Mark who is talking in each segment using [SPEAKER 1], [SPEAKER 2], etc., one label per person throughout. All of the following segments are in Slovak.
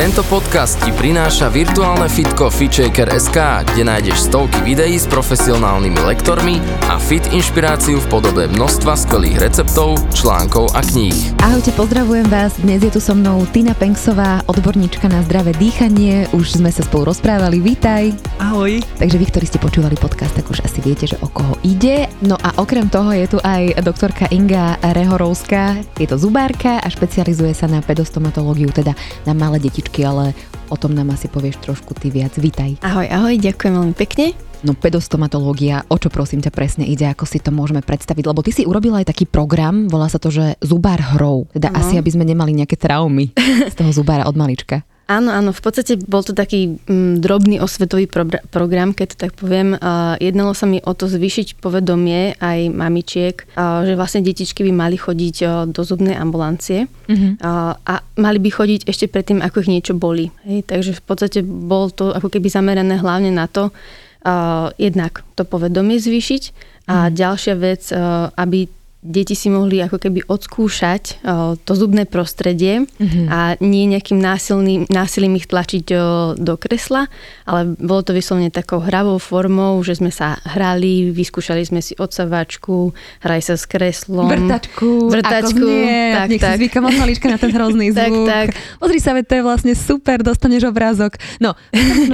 [SPEAKER 1] Tento podcast ti prináša virtuálne fitko FitShaker.sk, kde nájdeš stovky videí s profesionálnymi lektormi a fit inšpiráciu v podobe množstva skvelých receptov, článkov a kníh.
[SPEAKER 2] Ahojte, pozdravujem vás. Dnes je tu so mnou Tina Penksová, odborníčka na zdravé dýchanie. Už sme sa spolu rozprávali. Vítaj.
[SPEAKER 3] Ahoj.
[SPEAKER 2] Takže vy, ktorí ste počúvali podcast, tak už asi viete, že o koho ide. No a okrem toho je tu aj doktorka Inga Rehorovská. Je to zubárka a špecializuje sa na pedostomatológiu, teda na malé detičky pesničky, ale o tom nám asi povieš trošku ty viac. Vítaj.
[SPEAKER 3] Ahoj, ahoj, ďakujem veľmi pekne.
[SPEAKER 2] No pedostomatológia, o čo prosím ťa presne ide, ako si to môžeme predstaviť? Lebo ty si urobila aj taký program, volá sa to, že zubár hrou. Teda ano. asi, aby sme nemali nejaké traumy z toho zubára od malička.
[SPEAKER 3] Áno, áno, v podstate bol to taký mm, drobný osvetový pro- program, keď to tak poviem. Uh, jednalo sa mi o to zvýšiť povedomie aj mamičiek, uh, že vlastne detičky by mali chodiť uh, do zubnej ambulancie uh-huh. uh, a mali by chodiť ešte predtým, ako ich niečo boli. Hej, takže v podstate bol to ako keby zamerané hlavne na to, uh, jednak to povedomie zvýšiť a uh-huh. ďalšia vec, uh, aby deti si mohli ako keby odskúšať o, to zubné prostredie mm-hmm. a nie nejakým násilným, násilím ich tlačiť o, do kresla, ale bolo to vyslovene takou hravou formou, že sme sa hrali, vyskúšali sme si odsavačku, hrali sa s kreslom.
[SPEAKER 2] Vrtačku.
[SPEAKER 3] Vrtačku.
[SPEAKER 2] Nie, tak, nech tak. si zvykam od malička na ten hrozný zvuk.
[SPEAKER 3] tak, tak.
[SPEAKER 2] Pozri sa, to je vlastne super, dostaneš obrázok. No,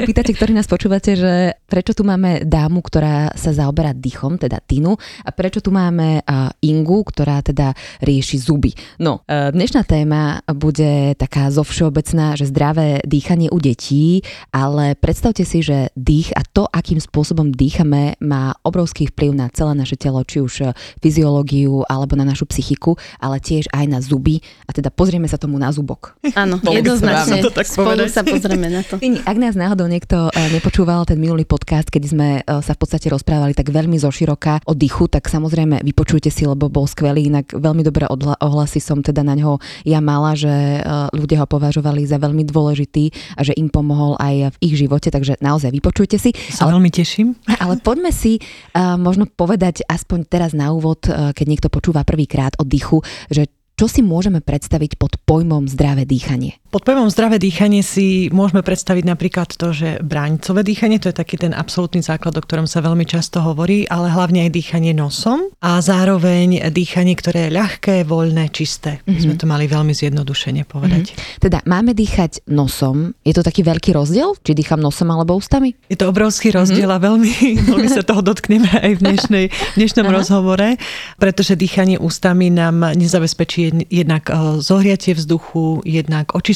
[SPEAKER 2] pýtate, ktorí nás počúvate, že prečo tu máme dámu, ktorá sa zaoberá dýchom, teda Tinu, a prečo tu máme uh, Ingu, ktorá teda rieši zuby. No, e, dnešná téma bude taká zovšeobecná, že zdravé dýchanie u detí, ale predstavte si, že dých a to, akým spôsobom dýchame, má obrovský vplyv na celé naše telo, či už fyziológiu alebo na našu psychiku, ale tiež aj na zuby. A teda pozrieme sa tomu na zubok.
[SPEAKER 3] Áno, jednoznačne. Spolu sa pozrieme na to.
[SPEAKER 2] Ak nás náhodou niekto e, nepočúval ten minulý podcast, keď sme e, sa v podstate rozprávali tak veľmi zoširoka o dýchu, tak samozrejme vypočujte si, lebo bol skvelý, inak veľmi dobré ohlasy som teda na ňo ja mala, že e, ľudia ho považovali za veľmi dôležitý a že im pomohol aj v ich živote, takže naozaj vypočujte si.
[SPEAKER 4] Sa ale, veľmi teším.
[SPEAKER 2] Ale poďme si uh, možno povedať aspoň teraz na úvod, uh, keď niekto počúva prvýkrát o dýchu, že čo si môžeme predstaviť pod pojmom zdravé dýchanie?
[SPEAKER 4] Pod pojmom zdravé dýchanie si môžeme predstaviť napríklad to, že bráňcové dýchanie, to je taký ten absolútny základ, o ktorom sa veľmi často hovorí, ale hlavne aj dýchanie nosom a zároveň dýchanie, ktoré je ľahké, voľné, čisté. Mm-hmm. sme to mali veľmi zjednodušene povedať.
[SPEAKER 2] Mm-hmm. Teda máme dýchať nosom. Je to taký veľký rozdiel, či dýcham nosom alebo ústami?
[SPEAKER 4] Je to obrovský rozdiel mm-hmm. a veľmi, veľmi sa toho dotkneme aj v dnešnej, dnešnom rozhovore, pretože dýchanie ústami nám nezabezpečí jednak eh, zohriatie vzduchu, jednak očistenie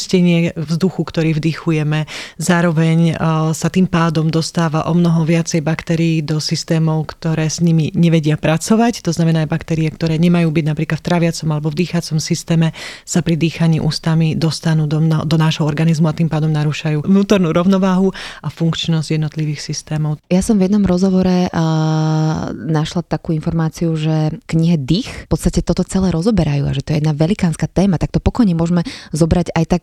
[SPEAKER 4] vzduchu, ktorý vdychujeme. Zároveň eh, sa tým pádom dostáva o mnoho viacej baktérií do systémov, ktoré s nimi nevedia pracovať. To znamená aj baktérie, ktoré nemajú byť napríklad v traviacom alebo v dýchacom systéme, sa pri dýchaní ústami dostanú do, do nášho organizmu a tým pádom narúšajú vnútornú rovnováhu a funkčnosť jednotlivých systémov.
[SPEAKER 2] Ja som v jednom rozhovore uh, našla takú informáciu, že knihe Dých v podstate toto celé rozoberajú a že to je jedna velikánska téma, tak to pokojne môžeme zobrať aj tak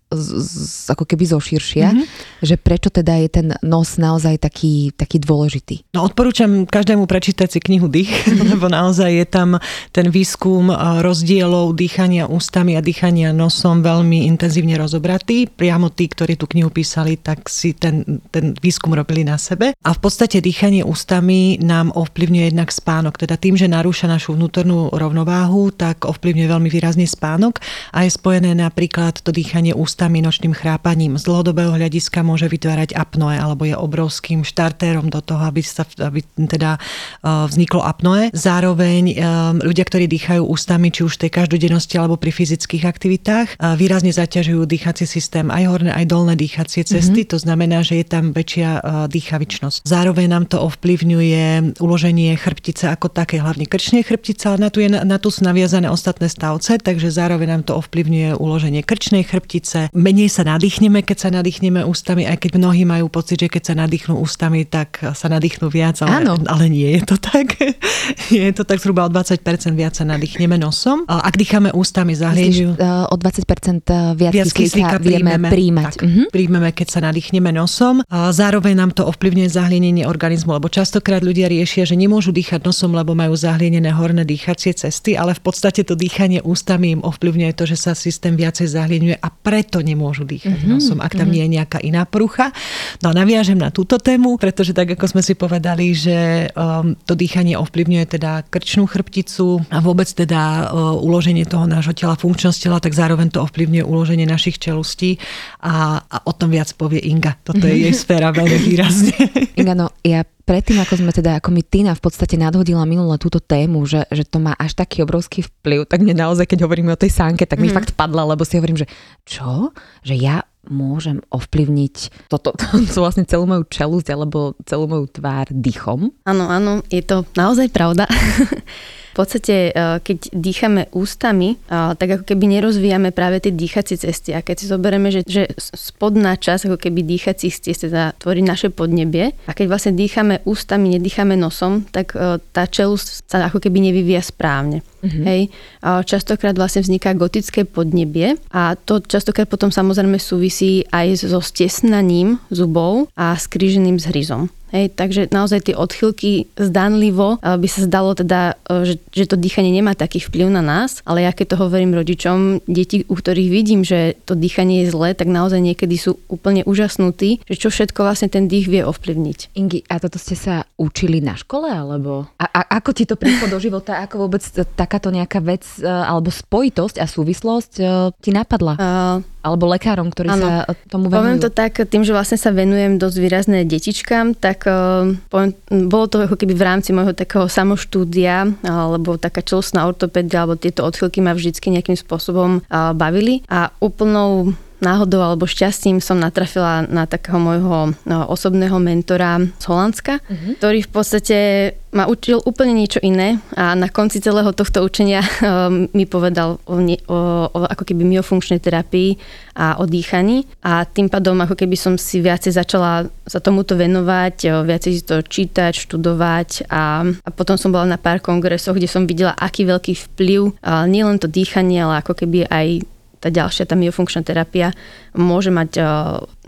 [SPEAKER 2] z, z, ako keby zo širšia, mm-hmm. že prečo teda je ten nos naozaj taký, taký dôležitý.
[SPEAKER 4] No odporúčam každému prečítať si knihu Dých, mm-hmm. lebo naozaj je tam ten výskum rozdielov dýchania ústami a dýchania nosom veľmi intenzívne rozobratý. Priamo tí, ktorí tú knihu písali, tak si ten, ten výskum robili na sebe. A v podstate dýchanie ústami nám ovplyvňuje jednak spánok. Teda tým, že narúša našu vnútornú rovnováhu, tak ovplyvňuje veľmi výrazne spánok a je spojené napríklad to dýchanie ústami ústami, nočným chrápaním. Z dlhodobého hľadiska môže vytvárať apnoe alebo je obrovským štartérom do toho, aby, sa, aby teda e, vzniklo apnoe. Zároveň e, ľudia, ktorí dýchajú ústami, či už v tej každodennosti alebo pri fyzických aktivitách, e, výrazne zaťažujú dýchací systém aj horné, aj dolné dýchacie cesty. Mm-hmm. To znamená, že je tam väčšia dýchavičnosť. Zároveň nám to ovplyvňuje uloženie chrbtice ako také, hlavne krčnej chrbtice, ale na tu, je, na tu sú naviazané ostatné stavce, takže zároveň nám to ovplyvňuje uloženie krčnej chrbtice, menej sa nadýchneme, keď sa nadýchneme ústami, aj keď mnohí majú pocit, že keď sa nadýchnú ústami, tak sa nadýchnú viac, ale,
[SPEAKER 2] Áno.
[SPEAKER 4] ale nie je to tak. je to tak zhruba o 20% viac sa nadýchneme nosom. Ak dýchame ústami, zahlieňujú...
[SPEAKER 2] uh, o 20% viac,
[SPEAKER 4] Viac kyslíka
[SPEAKER 2] vieme
[SPEAKER 4] príjmeme.
[SPEAKER 2] príjmať.
[SPEAKER 4] Tak,
[SPEAKER 2] Mhm.
[SPEAKER 4] príjmeme, keď sa nadýchneme nosom. Zároveň nám to ovplyvňuje zahlienenie organizmu, lebo častokrát ľudia riešia, že nemôžu dýchať nosom, lebo majú zahlienené horné dýchacie cesty, ale v podstate to dýchanie ústami im ovplyvňuje to, že sa systém viacej zahlieňuje a preto nemôžu dýchať
[SPEAKER 2] Mhm,
[SPEAKER 4] nosom, ak tam nie je nejaká iná prucha. No a naviažem na túto tému, pretože tak ako sme si povedali, že um, to dýchanie ovplyvňuje teda krčnú chrbticu a vôbec teda uh, uloženie toho nášho tela, funkčnosť tela, tak zároveň to ovplyvňuje uloženie našich čelustí a, a o tom viac povie Inga. Toto je jej sféra veľmi výrazne.
[SPEAKER 2] Inga, no ja predtým, ako sme teda, ako mi Tina v podstate nadhodila minule túto tému, že, že to má až taký obrovský vplyv, tak mne naozaj, keď hovoríme o tej sánke, tak mi
[SPEAKER 3] Mhm.
[SPEAKER 2] fakt padla, lebo si hovorím, že čo? Že ja môžem ovplyvniť toto, to, to vlastne celú moju čelusť alebo celú moju tvár dýchom.
[SPEAKER 3] Áno, áno, je to naozaj pravda. V podstate, eh, keď dýchame ústami, eh, tak ako keby nerozvíjame práve tie dýchacie cesty. A keď si zoberieme, že, že spodná časť ako keby dýchacích ciest teda tvorí naše podnebie a keď vlastne dýchame ústami, nedýchame nosom, tak eh, tá čelust sa ako keby nevyvíja správne. Mm-hmm. Hej. Častokrát vlastne vzniká gotické podnebie a to častokrát potom samozrejme súvisí aj so stesnaním zubov a skríženým zhryzom. Hej, takže naozaj tie odchylky zdanlivo eh, by sa zdalo teda, eh, že, že to dýchanie nemá taký vplyv na nás, ale ja keď to hovorím rodičom, deti, u ktorých vidím, že to dýchanie je zlé, tak naozaj niekedy sú úplne úžasnutí, že čo všetko vlastne ten dých vie ovplyvniť.
[SPEAKER 2] Ingi, a toto ste sa učili na škole, alebo a, a ako ti to prišlo do života, ako vôbec takáto nejaká vec e, alebo spojitosť a súvislosť ti napadla?
[SPEAKER 3] Uh,
[SPEAKER 2] Alebo lekárom, ktorí
[SPEAKER 3] Áno.
[SPEAKER 2] sa tomu
[SPEAKER 3] Poviem
[SPEAKER 2] venujú?
[SPEAKER 3] to tak, tým, že vlastne sa venujem dosť výrazné detičkám, tak uh, poviem, bolo to ako keby v rámci môjho takého samoštúdia, alebo taká čelostná ortopédia, alebo tieto odchylky ma vždycky nejakým spôsobom uh, bavili a úplnou náhodou alebo šťastím som natrafila na takého môjho no, osobného mentora z Holandska, uh-huh. ktorý v podstate ma učil úplne niečo iné a na konci celého tohto učenia um, mi povedal o, o, o ako keby myofunkčnej terapii a o dýchaní a tým pádom ako keby som si viacej začala sa tomuto venovať, viacej si to čítať, študovať a, a potom som bola na pár kongresoch, kde som videla, aký veľký vplyv nielen to dýchanie, ale ako keby aj tá ďalšia, tá myofunkčná terapia môže mať uh,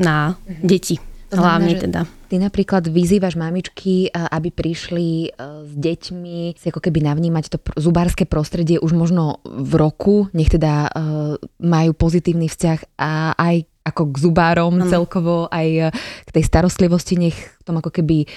[SPEAKER 3] na deti.
[SPEAKER 2] To znamená,
[SPEAKER 3] Hlavne
[SPEAKER 2] že
[SPEAKER 3] teda.
[SPEAKER 2] Ty napríklad vyzývaš mamičky, a- aby prišli e, s deťmi si ako keby navnímať to zubárske prostredie už možno v roku, nech teda majú pozitívny vzťah a aj ako k zubárom
[SPEAKER 3] Áno.
[SPEAKER 2] celkovo, aj k tej starostlivosti, nech tom ako keby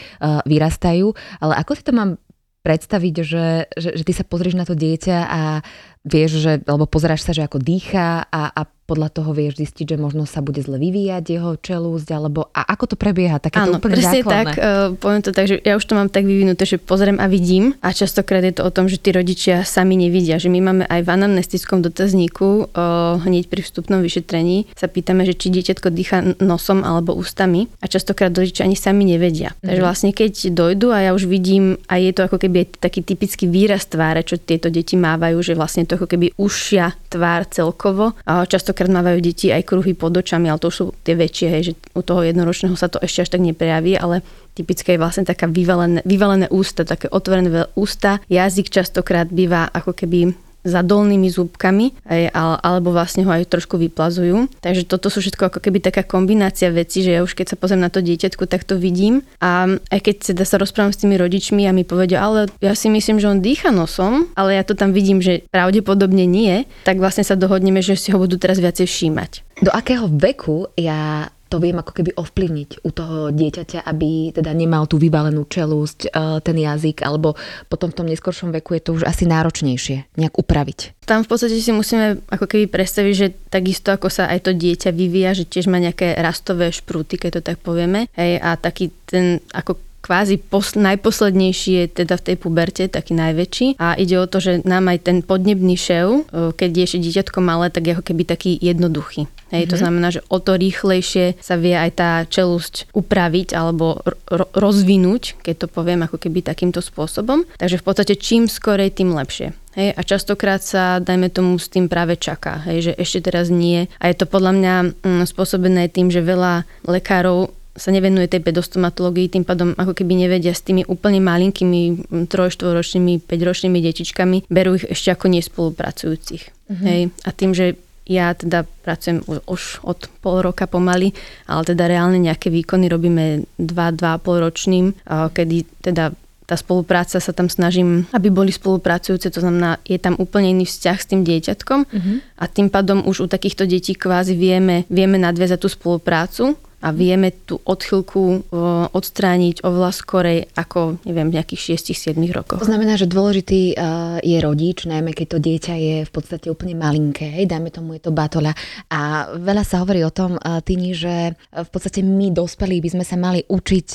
[SPEAKER 2] vyrastajú. Ale ako si to mám predstaviť, že, že, že ty sa pozrieš na to dieťa a vieš, že, alebo pozeráš sa, že ako dýcha a, a podľa toho vieš zistiť, že možno sa bude zle vyvíjať jeho čelúsť, alebo a ako to prebieha, takéto
[SPEAKER 3] Áno,
[SPEAKER 2] úplne
[SPEAKER 3] presne
[SPEAKER 2] základné.
[SPEAKER 3] tak, uh, poviem to tak, že ja už to mám tak vyvinuté, že pozriem a vidím a častokrát je to o tom, že tí rodičia sami nevidia, že my máme aj v anamnestickom dotazníku uh, hneď pri vstupnom vyšetrení sa pýtame, že či dieťatko dýcha nosom alebo ústami a častokrát rodičia ani sami nevedia. Mm-hmm. Takže vlastne keď dojdu a ja už vidím a je to ako keby taký typický výraz tváre, čo tieto deti mávajú, že vlastne to ako keby ušia tvár celkovo. Častokrát mávajú deti aj kruhy pod očami, ale to sú tie väčšie, že u toho jednoročného sa to ešte až tak neprejaví, ale typické je vlastne taká vyvalené, vyvalené ústa, také otvorené ústa. Jazyk častokrát býva ako keby za dolnými zúbkami, aj, ale- alebo vlastne ho aj trošku vyplazujú. Takže toto sú všetko ako keby taká kombinácia vecí, že ja už keď sa pozriem na to dieťatko, tak to vidím. A aj keď teda sa rozprávam s tými rodičmi a mi povedia, ale ja si myslím, že on dýcha nosom, ale ja to tam vidím, že pravdepodobne nie, tak vlastne sa dohodneme, že si ho budú teraz viacej všímať.
[SPEAKER 2] Do akého veku ja to viem ako keby ovplyvniť u toho dieťaťa, aby teda nemal tú vybalenú čelúsť, eh, ten jazyk, alebo potom v tom neskoršom veku je to už asi náročnejšie nejak upraviť.
[SPEAKER 3] Tam v podstate si musíme ako keby predstaviť, že takisto ako sa aj to dieťa vyvíja, že tiež má nejaké rastové šprúty, keď to tak povieme. Hej, a taký ten ako kvázi pos- najposlednejší je teda v tej puberte, taký najväčší. A ide o to, že nám aj ten podnebný šev, e, keď je ešte dieťatko malé, tak je ako keby taký jednoduchý. Hej, mm-hmm. To mhm. znamená, že o to rýchlejšie sa vie aj tá čelusť upraviť alebo ro- rozvinúť, keď to poviem ako keby takýmto spôsobom. Takže v podstate čím skorej, tým lepšie. Hej, a častokrát sa, dajme tomu, s tým práve čaká, hej, že ešte teraz nie. A je to podľa mňa mm, spôsobené tým, že veľa lekárov sa nevenuje tej pedostomatológii, tým pádom ako keby nevedia s tými úplne malinkými 3, 4 ročnými, 5 ročnými detičkami, berú ich ešte ako nespolupracujúcich. Mm-hmm. Hej. A tým, že ja teda pracujem už od pol roka pomaly, ale teda reálne nejaké výkony robíme 2-2,5 ročným, kedy teda tá spolupráca sa tam snažím, aby boli spolupracujúce, to znamená, je tam úplne iný vzťah s tým dieťatkom uh-huh. a tým pádom už u takýchto detí kvázi vieme, vieme nadviazať tú spoluprácu a vieme tú odchylku odstrániť oveľa skorej ako, neviem, v nejakých 6-7 rokoch.
[SPEAKER 2] To znamená, že dôležitý je rodič, najmä keď to dieťa je v podstate úplne malinké, hej, dajme tomu je to batola. A veľa sa hovorí o tom, Tini, že v podstate my dospelí by sme sa mali učiť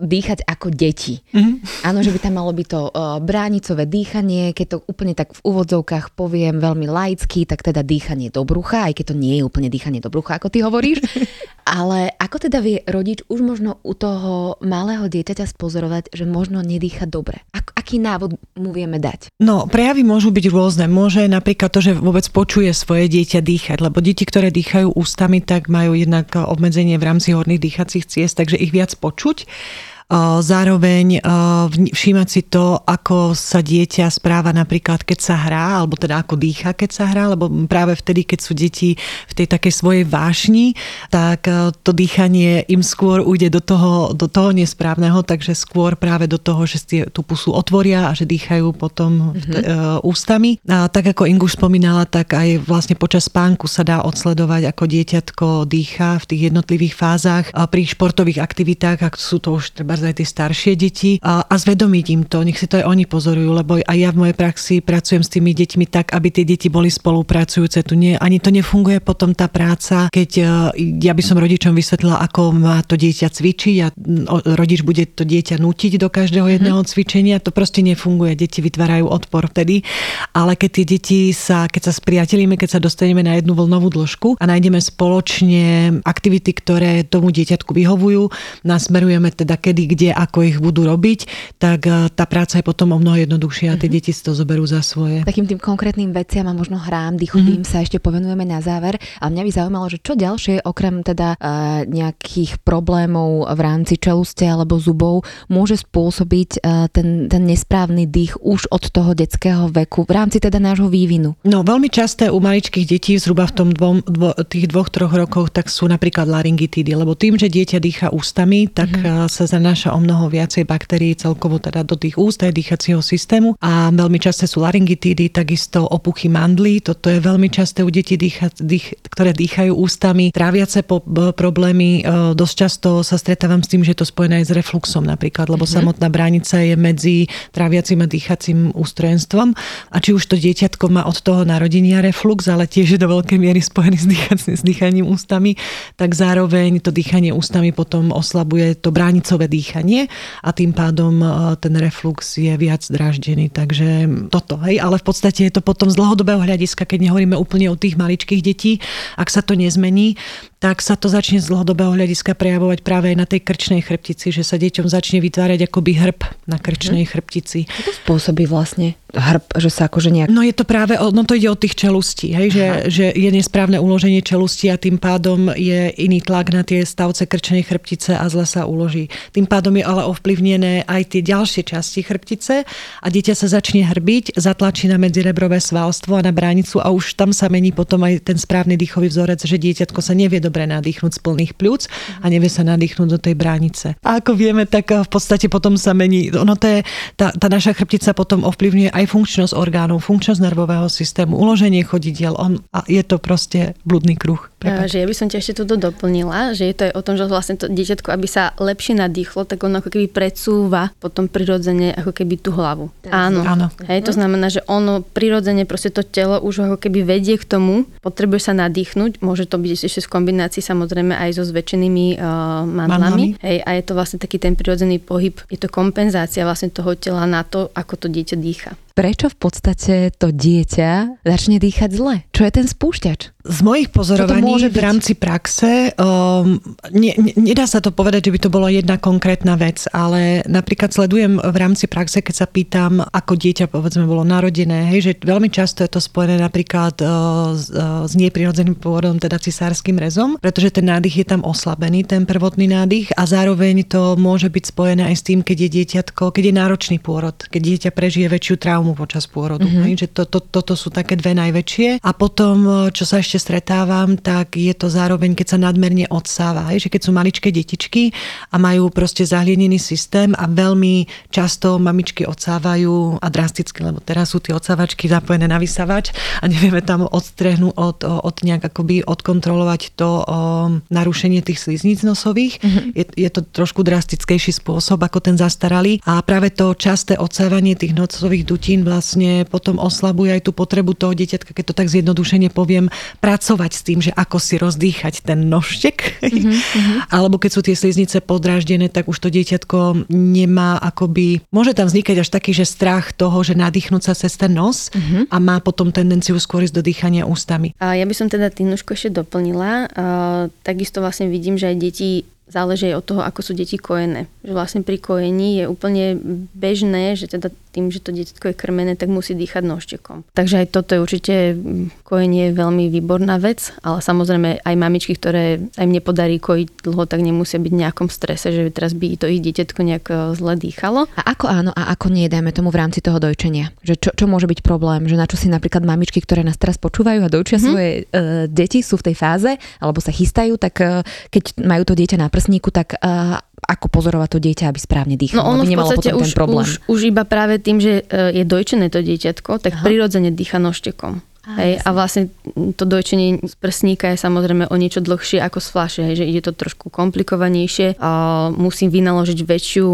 [SPEAKER 2] dýchať ako deti. Mm-hmm. Áno, že by tam malo byť to uh, bránicové dýchanie, keď to úplne tak v úvodzovkách poviem veľmi laicky, tak teda dýchanie do brucha, aj keď to nie je úplne dýchanie do brucha, ako ty hovoríš. Ale ako teda vie rodič už možno u toho malého dieťaťa spozorovať, že možno nedýcha dobre? Ak, aký návod mu vieme dať?
[SPEAKER 4] No, prejavy môžu byť rôzne. Môže napríklad to, že vôbec počuje svoje dieťa dýchať, lebo deti, ktoré dýchajú ústami, tak majú jednak obmedzenie v rámci horných dýchacích ciest, takže ich viac počuť. Zároveň všímať si to, ako sa dieťa správa napríklad, keď sa hrá, alebo teda ako dýcha, keď sa hrá, lebo práve vtedy, keď sú deti v tej takej svojej vášni, tak to dýchanie im skôr ujde do toho, do toho nesprávneho, takže skôr práve do toho, že si tú pusu otvoria a že dýchajú potom mm-hmm. ústami. A tak ako Inguš spomínala, tak aj vlastne počas spánku sa dá odsledovať, ako dieťatko dýcha v tých jednotlivých fázach. A pri športových aktivitách, ak sú to už treba aj tie staršie deti a, a zvedomiť im to, nech si to aj oni pozorujú, lebo aj ja v mojej praxi pracujem s tými deťmi tak, aby tie deti boli spolupracujúce. Tu nie, ani to nefunguje potom tá práca, keď e, ja by som rodičom vysvetlila, ako má to dieťa cvičiť a rodič bude to dieťa nutiť do každého mhm. jedného mm-hmm. cvičenia, to proste nefunguje. Deti vytvárajú odpor vtedy, ale keď tie deti sa, keď sa spriatelíme, keď sa dostaneme na jednu vlnovú dĺžku a nájdeme spoločne aktivity, ktoré tomu dieťatku vyhovujú, nasmerujeme teda kedy, kde, ako ich budú robiť, tak eh, tá práca je potom o mnoho jednoduchšia a tie mm-hmm. deti si to zoberú za svoje.
[SPEAKER 2] Takým tým konkrétnym veciam a možno hrám, dýchovým mm-hmm. sa ešte povenujeme na záver. A mňa by zaujímalo, že čo ďalšie, okrem teda uh, nejakých problémov v rámci čeluste alebo zubov, môže spôsobiť uh, ten, ten nesprávny dých už od toho detského veku v rámci teda nášho vývinu?
[SPEAKER 4] No veľmi časté u maličkých detí zhruba v tom dvom, dvo, tých dvoch, troch rokoch, tak sú napríklad laryngitidy, lebo tým, že dieťa dýcha ústami, tak mm-hmm. sa zanáša prináša o mnoho viacej baktérií celkovo teda do tých úst aj dýchacieho systému a veľmi časté sú laryngitídy, takisto opuchy mandlí, toto je veľmi časté u detí, dýcha, dých, ktoré dýchajú ústami. Tráviace po, problémy, e, dosť často sa stretávam s tým, že je to spojené aj s refluxom napríklad, lebo mm-hmm. samotná bránica je medzi tráviacim a dýchacím ústrojenstvom a či už to dieťatko má od toho narodenia reflux, ale tiež je do veľkej miery spojený s, dýchacím, s dýchaním ústami, tak zároveň to dýchanie ústami potom oslabuje to bránicové dýchanie dýchanie a tým pádom e, ten reflux je viac draždený. Takže toto, hej, ale v podstate je to potom z dlhodobého hľadiska, keď nehovoríme úplne o tých maličkých detí, ak sa to nezmení, tak sa to začne z dlhodobého hľadiska prejavovať práve aj na tej krčnej chrbtici, že sa deťom začne vytvárať akoby hrb na krčnej mhm. chrbtici.
[SPEAKER 2] Čo to spôsobí vlastne hrb, že sa akože nejak...
[SPEAKER 4] No je to práve, no to ide od tých čelustí, hej, že, že je nesprávne uloženie čelusti a tým pádom je iný tlak na tie stavce krčnej chrbtice a zle sa uloží. Tým pádom je ale ovplyvnené aj tie ďalšie časti chrbtice a dieťa sa začne hrbiť, zatlačí na medzirebrové svalstvo a na bránicu a už tam sa mení potom aj ten správny dýchový vzorec, že dieťatko sa nevie dobre nadýchnuť z plných pľúc a nevie sa nadýchnuť do tej bránice. A ako vieme, tak v podstate potom sa mení, ono to je, tá, tá naša chrbtica potom ovplyvňuje aj funkčnosť orgánov, funkčnosť nervového systému, uloženie chodidiel on, a je to proste blúdny kruh.
[SPEAKER 3] Prepač. Že ja by som ťa ešte toto doplnila, že je to aj o tom, že vlastne to dieťatko, aby sa lepšie nadýchlo, tak ono ako keby predsúva potom prirodzene ako keby tú hlavu. Tak, Áno. Áno. Hej, to znamená, že ono prirodzene proste to telo už ako keby vedie k tomu, potrebuje sa nadýchnuť, môže to byť ešte v kombinácii samozrejme aj so zväčšenými uh, mandlami. Hej, a je to vlastne taký ten prirodzený pohyb, je to kompenzácia vlastne toho tela na to, ako to dieťa dýcha
[SPEAKER 2] prečo v podstate to dieťa začne dýchať zle? Čo je ten spúšťač?
[SPEAKER 4] Z mojich pozorovaní v rámci praxe um, ne, ne, nedá sa to povedať, že by to bolo jedna konkrétna vec, ale napríklad sledujem v rámci praxe, keď sa pýtam, ako dieťa povedzme bolo narodené, hej, že veľmi často je to spojené napríklad uh, s, uh, s neprirodzeným pôvodom, teda cisárským rezom, pretože ten nádych je tam oslabený, ten prvotný nádych a zároveň to môže byť spojené aj s tým, keď je dieťatko, keď je náročný pôrod, keď dieťa prežije väčšiu traumu traumu počas pôrodu. Mm-hmm. Hej, že to, to, toto sú také dve najväčšie. A potom, čo sa ešte stretávam, tak je to zároveň, keď sa nadmerne odsáva. Hej, že keď sú maličké detičky a majú proste zahlienený systém a veľmi často mamičky odsávajú a drasticky, lebo teraz sú tie odsávačky zapojené na vysavač a nevieme tam odstrehnúť, od, od nejak akoby odkontrolovať to o, narušenie tých slizníc nosových. Mm-hmm. Je, je to trošku drastickejší spôsob ako ten zastaralý a práve to časté odsávanie tých nosových dutín vlastne potom oslabuje aj tú potrebu toho dieťatka, keď to tak zjednodušene poviem, pracovať s tým, že ako si rozdýchať ten nožtek. Mm-hmm. Alebo keď sú tie sliznice podráždené, tak už to dieťatko nemá akoby... Môže tam vznikať až taký, že strach toho, že nadýchnúť sa cez ten nos mm-hmm. a má potom tendenciu skôr ísť do dýchania ústami.
[SPEAKER 3] A ja by som teda Týnuško ešte doplnila. A, takisto vlastne vidím, že aj deti záleží aj od toho, ako sú deti kojené. Že vlastne pri kojení je úplne bežné, že teda tým, že to dieťatko je krmené, tak musí dýchať nožtekom. Takže aj toto je určite, kojenie je veľmi výborná vec, ale samozrejme aj mamičky, ktoré sa im nepodarí kojiť dlho, tak nemusia byť v nejakom strese, že teraz by to ich dieťatko nejak e, zle dýchalo.
[SPEAKER 2] A ako áno a ako nie, dajme tomu v rámci toho dojčenia? Že čo, čo môže byť problém? Že na čo si napríklad mamičky, ktoré nás teraz počúvajú a dojčia mm-hmm. svoje uh, deti, sú v tej fáze, alebo sa chystajú, tak uh, keď majú to dieťa na prsníku, tak uh, ako pozorovať to dieťa, aby správne dýchalo,
[SPEAKER 3] no ono
[SPEAKER 2] aby
[SPEAKER 3] nemalo potom už, ten problém. Už, už iba práve tým, že e, je dojčené to dieťatko, tak Aha. prirodzene dýcha nožtekom. A, hej, a vlastne to dojčenie z prsníka je samozrejme o niečo dlhšie ako z fľaše, hej, že ide to trošku komplikovanejšie. A musím vynaložiť väčšiu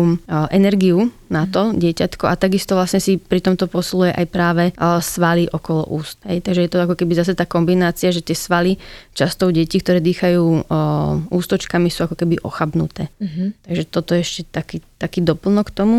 [SPEAKER 3] energiu na to mhm. dieťatko a takisto vlastne si pri tomto posuluje aj práve svaly okolo úst. Hej, takže je to ako keby zase tá kombinácia, že tie svaly často u detí, ktoré dýchajú ústočkami, sú ako keby ochabnuté. Uh-huh. Takže toto je ešte taký, taký doplnok k tomu.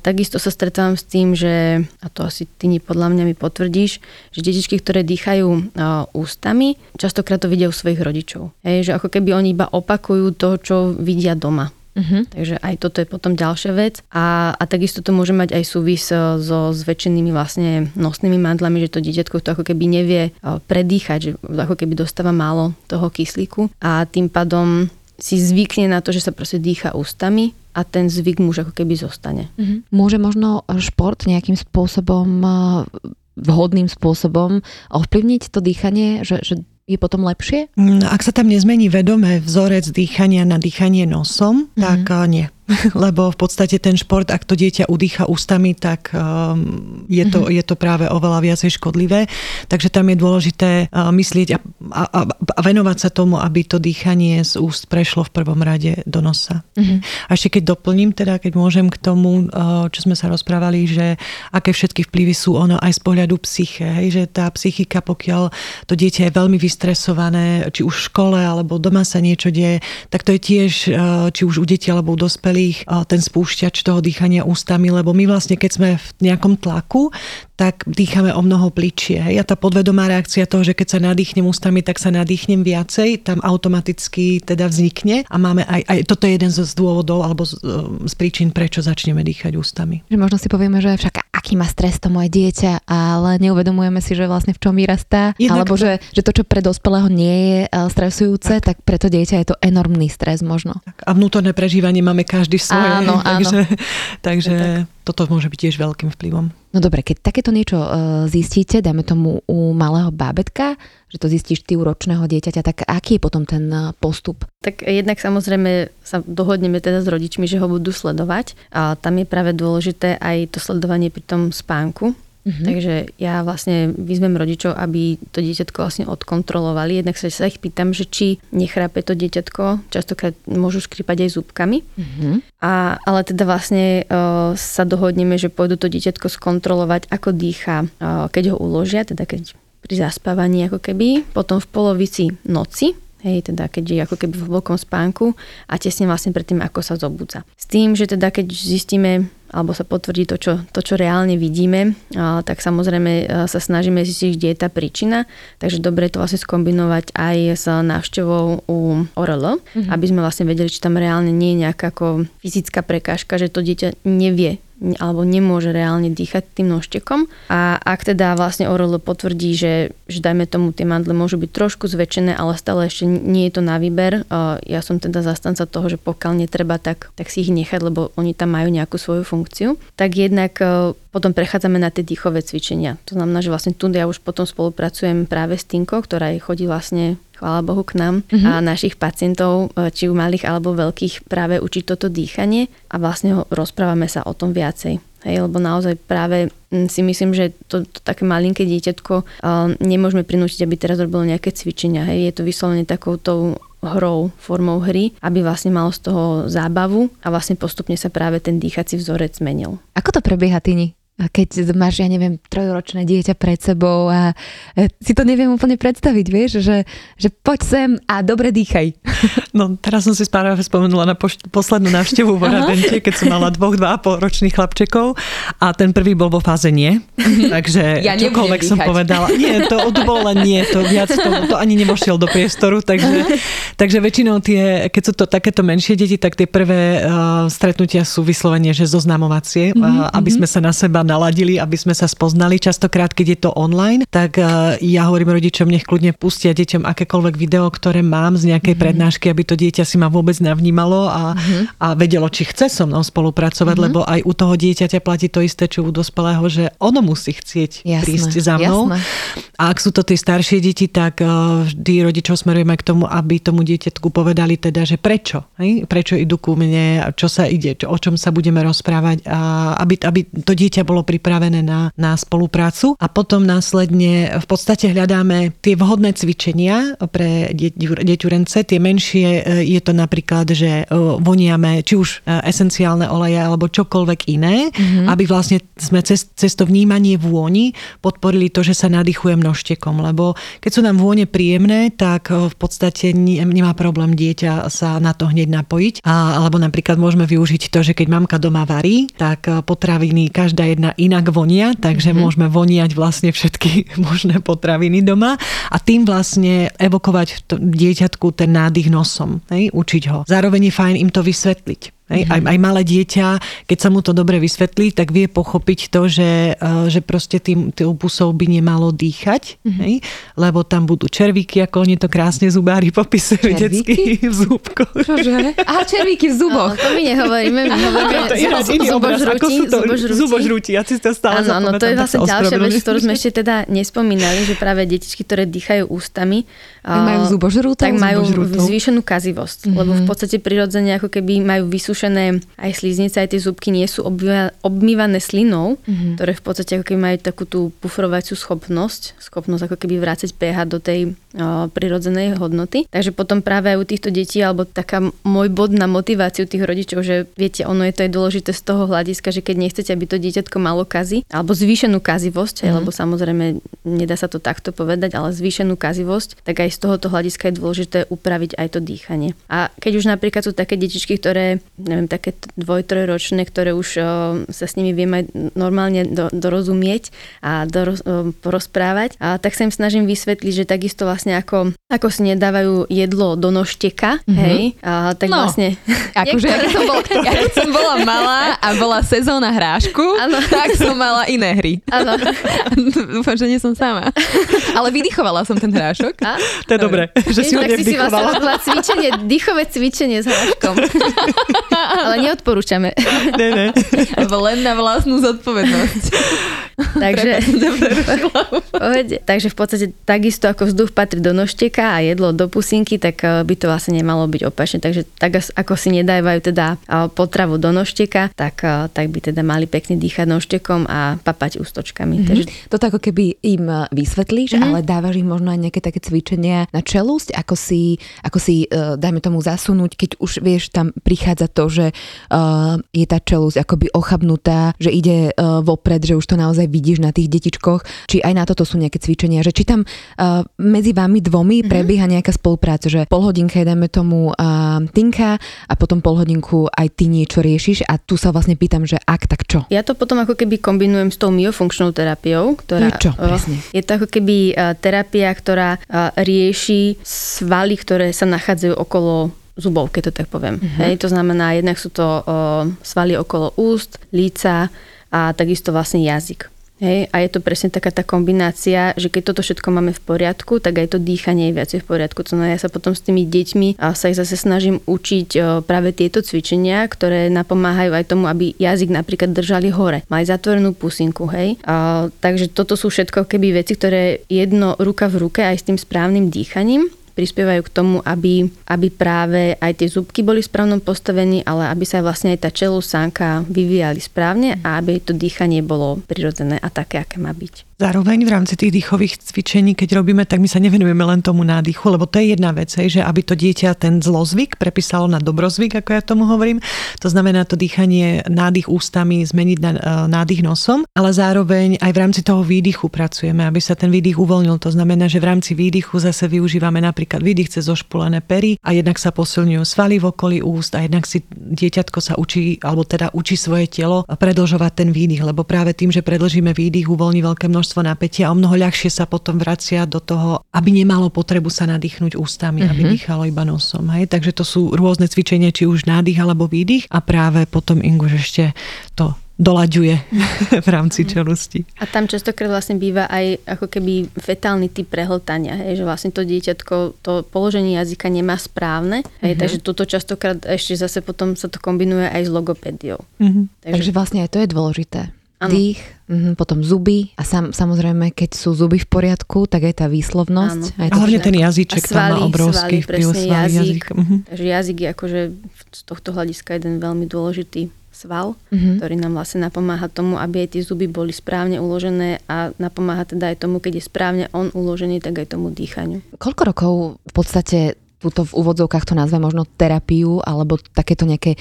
[SPEAKER 3] Takisto sa stretávam s tým, že, a to asi ty podľa mňa mi potvrdíš, že detičky, ktoré dýchajú ústami, častokrát to vidia u svojich rodičov. Hej, že ako keby oni iba opakujú to, čo vidia doma. Uh-huh. Takže aj toto je potom ďalšia vec. A, a takisto to môže mať aj súvis e, so zväčšenými vlastne nosnými mandlami, že to dieťatko to ako keby nevie e, predýchať, že ako keby dostáva málo toho kyslíku a tým pádom si zvykne na to, že sa proste dýcha ústami a ten zvyk mu už ako keby zostane.
[SPEAKER 2] Mm-hmm. Môže možno šport nejakým spôsobom, eh, vhodným spôsobom ovplyvniť to dýchanie, že, že je potom lepšie?
[SPEAKER 4] Mm, ak sa tam nezmení vedomé vzorec dýchania na dýchanie nosom, mm-hmm. tak eh, nie. lebo v podstate ten šport, ak to dieťa udýcha ústami, tak um, je, to, mm-hmm. je to práve oveľa viacej škodlivé. Takže tam je dôležité uh, myslieť a, a, a venovať sa tomu, aby to dýchanie z úst prešlo v prvom rade do nosa. Mm-hmm. A ešte keď doplním, teda keď môžem k tomu, uh, čo sme sa rozprávali, že aké všetky vplyvy sú ono aj z pohľadu psyche, hej, že tá psychika, pokiaľ to dieťa je veľmi vystresované, či už v škole alebo doma sa niečo deje, tak to je tiež, uh, či už u detí alebo u dospelých, dospelých ten spúšťač toho dýchania ústami, lebo my vlastne, keď sme v nejakom tlaku, tak dýchame o mnoho pličie. Hej? A tá podvedomá reakcia toho, že keď sa nadýchnem ústami, tak sa nadýchnem viacej, tam automaticky teda vznikne a máme aj, aj toto je jeden z dôvodov alebo z, z príčin, prečo začneme dýchať ústami.
[SPEAKER 2] Že možno si povieme, že však aký má stres to moje dieťa, ale neuvedomujeme si, že vlastne v čom vyrastá, Jednak alebo to... že, že to, čo pre dospelého nie je eh, stresujúce, tak. tak pre to dieťa je to enormný stres možno.
[SPEAKER 4] Tak. A vnútorné prežívanie máme každý svoje.
[SPEAKER 2] Áno,
[SPEAKER 4] takže, áno. takže toto môže byť tiež veľkým vplyvom.
[SPEAKER 2] No dobre, keď takéto niečo uh, zistíte, dajme tomu u malého bábetka, že to zistíš ty u ročného dieťaťa, tak aký je potom ten uh, postup?
[SPEAKER 3] Tak jednak samozrejme sa dohodneme teda s rodičmi, že ho budú sledovať. A tam je práve dôležité aj to sledovanie pri tom spánku, Mm-hmm. Takže ja vlastne vyzvem rodičov, aby to dieťatko vlastne odkontrolovali. Jednak sa, sa ich pýtam, že či nechrápe to dieťatko, častokrát môžu škripať aj zúbkami. Mm-hmm. A, ale teda vlastne uh, sa dohodneme, že pôjdu to dieťatko skontrolovať, ako dýcha, uh, keď ho uložia, teda keď pri zaspávaní ako keby. Potom v polovici noci hej, teda keď je ako keby v hlbokom spánku a tesne vlastne pred tým, ako sa zobudza. S tým, že teda keď zistíme alebo sa potvrdí to, čo, to, čo reálne vidíme, a, tak samozrejme a, sa snažíme zistiť, kde je tá príčina. Takže dobre je to vlastne skombinovať aj s návštevou u ORL, mm-hmm. aby sme vlastne vedeli, či tam reálne nie je nejaká ako fyzická prekážka, že to dieťa nevie alebo nemôže reálne dýchať tým nožtekom. A ak teda vlastne ORL potvrdí, že, že dajme tomu tie mandle môžu byť trošku zväčšené, ale stále ešte nie je to na výber, ja som teda zastanca toho, že pokiaľ netreba, tak, tak si ich nechať, lebo oni tam majú nejakú svoju funkciu. Tak jednak e, potom prechádzame na tie dýchové cvičenia. To znamená, že vlastne tu ja už potom spolupracujem práve s Tinko, ktorá chodí vlastne chvála Bohu k nám mm-hmm. a našich pacientov, e, či u malých alebo veľkých, práve učiť toto dýchanie a vlastne ho, rozprávame sa o tom viacej. Hej, lebo naozaj práve si myslím, že to, to také malinké dieťatko uh, nemôžeme prinútiť, aby teraz robilo nejaké cvičenia. Hej, je to vyslovene takoutou hrou, formou hry, aby vlastne malo z toho zábavu a vlastne postupne sa práve ten dýchací vzorec zmenil.
[SPEAKER 2] Ako to prebieha, Tini? Keď máš, ja neviem, trojročné dieťa pred sebou a e, si to neviem úplne predstaviť, vieš, že, že poď sem a dobre dýchaj.
[SPEAKER 4] No teraz som si spáravé spomenula na poš- poslednú návštevu v Oradente, keď som mala dvoch, dva a pol ročných chlapčekov a ten prvý bol vo fáze nie. Mhm. Takže ja čokoľvek som povedala. Nie, to, len nie, to viac, to, to ani nemošiel do priestoru, takže, takže väčšinou tie, keď sú to takéto menšie deti, tak tie prvé uh, stretnutia sú vyslovene, že zoznamovacie, mm-hmm. uh, aby sme sa na seba naladili, aby sme sa spoznali. Častokrát, keď je to online, tak uh, ja hovorím rodičom, nech kľudne pustia deťom akékoľvek video, ktoré mám z nejakej mm-hmm. prednášky, aby to dieťa si ma vôbec navnímalo a, mm-hmm. a vedelo, či chce so mnou spolupracovať, mm-hmm. lebo aj u toho dieťaťa platí to isté, čo u dospelého, že ono musí chcieť jasné, prísť za mnou. Jasné. A ak sú to tie staršie deti, tak uh, vždy rodičov smerujeme k tomu, aby tomu dieťatku povedali teda, že prečo. Hej? Prečo idú ku mne, čo sa ide, čo, o čom sa budeme rozprávať, a aby, aby to dieťa bolo bolo pripravené na, na spoluprácu a potom následne v podstate hľadáme tie vhodné cvičenia pre deťurence. Tie menšie e, je to napríklad, že e, voniame či už e, esenciálne oleje alebo čokoľvek iné, mm-hmm. aby vlastne sme cez, cez to vnímanie vôni podporili to, že sa nadýchujem nožtekom, lebo keď sú nám vône príjemné, tak v podstate nemá problém dieťa sa na to hneď napojiť. A, alebo napríklad môžeme využiť to, že keď mamka doma varí, tak potraviny, každá jedna potravina inak vonia, takže mm-hmm. môžeme voniať vlastne všetky možné potraviny doma a tým vlastne evokovať dieťatku ten nádych nosom, hej, učiť ho. Zároveň je fajn im to vysvetliť. Hej, mm-hmm. aj, aj malé dieťa, keď sa mu to dobre vysvetlí, tak vie pochopiť to, že, uh, že proste tým, tým pusou by nemalo dýchať, mm-hmm. hej, lebo tam budú červíky, ako oni to krásne zubári popisujú detsky v zúbkoch.
[SPEAKER 2] Čože? Aha, červíky v zuboch.
[SPEAKER 3] No, to my nehovoríme, my hovoríme to je zubožrúti.
[SPEAKER 4] Zubožrúti, ja si to stále
[SPEAKER 3] Áno, áno, to je vlastne ďalšia vec, ktorú sme ešte teda nespomínali, že práve detičky, ktoré dýchajú ústami,
[SPEAKER 2] tak majú zubožrútov?
[SPEAKER 3] Tak majú zvýšenú kazivosť, mm-hmm. lebo v podstate prirodzene ako keby majú vysúšenú vysušené aj sliznice, aj tie zubky nie sú obmývané slinou, mm-hmm. ktoré v podstate ako keby majú takú tú pufrovaciu schopnosť, schopnosť ako keby vrácať pH do tej o, prirodzenej hodnoty. Takže potom práve aj u týchto detí, alebo taká môj bod na motiváciu tých rodičov, že viete, ono je to aj dôležité z toho hľadiska, že keď nechcete, aby to dieťatko malo kazy, alebo zvýšenú kazivosť, mm-hmm. lebo samozrejme nedá sa to takto povedať, ale zvýšenú kazivosť, tak aj z tohoto hľadiska je dôležité upraviť aj to dýchanie. A keď už napríklad sú také detičky, ktoré neviem, také dvoj, trojročné, ktoré už o, sa s nimi vieme normálne do, dorozumieť a doroz, o, porozprávať, a tak sa im snažím vysvetliť, že takisto vlastne ako, ako si nedávajú jedlo do nožteka, mm-hmm. hej, a, tak no, vlastne...
[SPEAKER 2] Akože ja keď, som bol, ja keď som bola malá a bola sezóna hrášku, ano. tak som mala iné hry.
[SPEAKER 3] Áno.
[SPEAKER 2] Dúfam, že nie som sama. Ale vydychovala som ten hrášok. A?
[SPEAKER 4] To je dobré, že si ho
[SPEAKER 3] Tak si si vlastne cvičenie, dýchové cvičenie s hráškom. Ale neodporúčame.
[SPEAKER 4] Ne, ne.
[SPEAKER 2] Len na vlastnú zodpovednosť.
[SPEAKER 3] Takže, takže v podstate takisto ako vzduch patrí do nožteka a jedlo do pusinky, tak eh, by to vlastne nemalo byť opačne. Takže tak ako si nedávajú teda eh, potravu do nožteka, tak, eh, tak by teda mali pekne dýchať nožtekom a papať ústočkami. Mm-hmm. Takže...
[SPEAKER 2] Toto ako keby im vysvetlíš, mm-hmm. ale dávaš im možno aj nejaké také cvičenia na čelusť, ako si, ako si dajme tomu zasunúť, keď už vieš, tam prichádza to, že uh, je tá čelosť akoby ochabnutá, že ide uh, vopred, že už to naozaj vidíš na tých detičkoch, či aj na toto sú nejaké cvičenia, že či tam uh, medzi vami dvomi mm-hmm. prebieha nejaká spolupráca, že pol hodinka dajme tomu uh, Tinka a potom pol hodinku aj ty niečo riešiš a tu sa vlastne pýtam, že ak, tak čo?
[SPEAKER 3] Ja to potom ako keby kombinujem s tou myofunkčnou terapiou, ktorá...
[SPEAKER 2] Je čo, presne?
[SPEAKER 3] Je to ako keby terapia, ktorá rieši svaly, ktoré sa nachádzajú okolo zubov, keď to tak poviem. Uh-huh. Hej, to znamená, jednak sú to o, svaly okolo úst, líca a takisto vlastne jazyk. Hej, a je to presne taká tá kombinácia, že keď toto všetko máme v poriadku, tak aj to dýchanie je viacej v poriadku. To znamená, ja sa potom s tými deťmi a sa ich zase snažím učiť práve tieto cvičenia, ktoré napomáhajú aj tomu, aby jazyk napríklad držali hore. Mali zatvorenú pusinku, hej. A, takže toto sú všetko keby veci, ktoré jedno ruka v ruke aj s tým správnym dýchaním prispievajú k tomu, aby, aby práve aj tie zubky boli v správnom postavení, ale aby sa vlastne aj tá čelu sánka vyvíjali správne a aby to dýchanie bolo prirodzené a také, aké má byť.
[SPEAKER 4] Zároveň v rámci tých dýchových cvičení, keď robíme, tak my sa nevenujeme len tomu nádychu, lebo to je jedna vec, že aby to dieťa ten zlozvyk prepísalo na dobrozvyk, ako ja tomu hovorím. To znamená to dýchanie, nádych ústami zmeniť na e, nádych nosom, ale zároveň aj v rámci toho výdychu pracujeme, aby sa ten výdych uvoľnil. To znamená, že v rámci výdychu zase využívame napríklad výdych cez zošpulené pery a jednak sa posilňujú svaly v okolí úst a jednak si dieťatko sa učí, alebo teda učí svoje telo predlžovať ten výdych, lebo práve tým, že predlžíme výdych, uvoľní veľké množstvo množstvo napätia, o mnoho ľahšie sa potom vracia do toho, aby nemalo potrebu sa nadýchnuť ústami, mm-hmm. aby mhm. dýchalo iba nosom. Hej? Takže to sú rôzne cvičenia, či už nádych alebo výdych a práve potom Inguš ešte to dolaďuje v rámci mhm. čelusti.
[SPEAKER 3] A tam častokrát vlastne býva aj ako keby fetálny typ prehltania, hej, že vlastne to dieťatko, to položenie jazyka nemá správne, hej, mm-hmm. takže toto častokrát ešte zase potom sa to kombinuje aj s logopédiou.
[SPEAKER 2] Mm-hmm. Takže, takže vlastne aj to je dôležité. Ano. Dých, mm, potom zuby a sam, samozrejme, keď sú zuby v poriadku, tak aj tá výslovnosť. Aj
[SPEAKER 4] to hlavne ten jazyček svaly, tam má obrovský
[SPEAKER 3] svaly, vplyv. Svaly, jazyk. jazyk. Uh-huh. Takže jazyk je akože z tohto hľadiska jeden veľmi dôležitý sval, uh-huh. ktorý nám vlastne napomáha tomu, aby aj tie zuby boli správne uložené a napomáha teda aj tomu, keď je správne on uložený, tak aj tomu dýchaniu.
[SPEAKER 2] Koľko rokov v podstate túto v úvodzovkách to nazve možno terapiu alebo takéto nejaké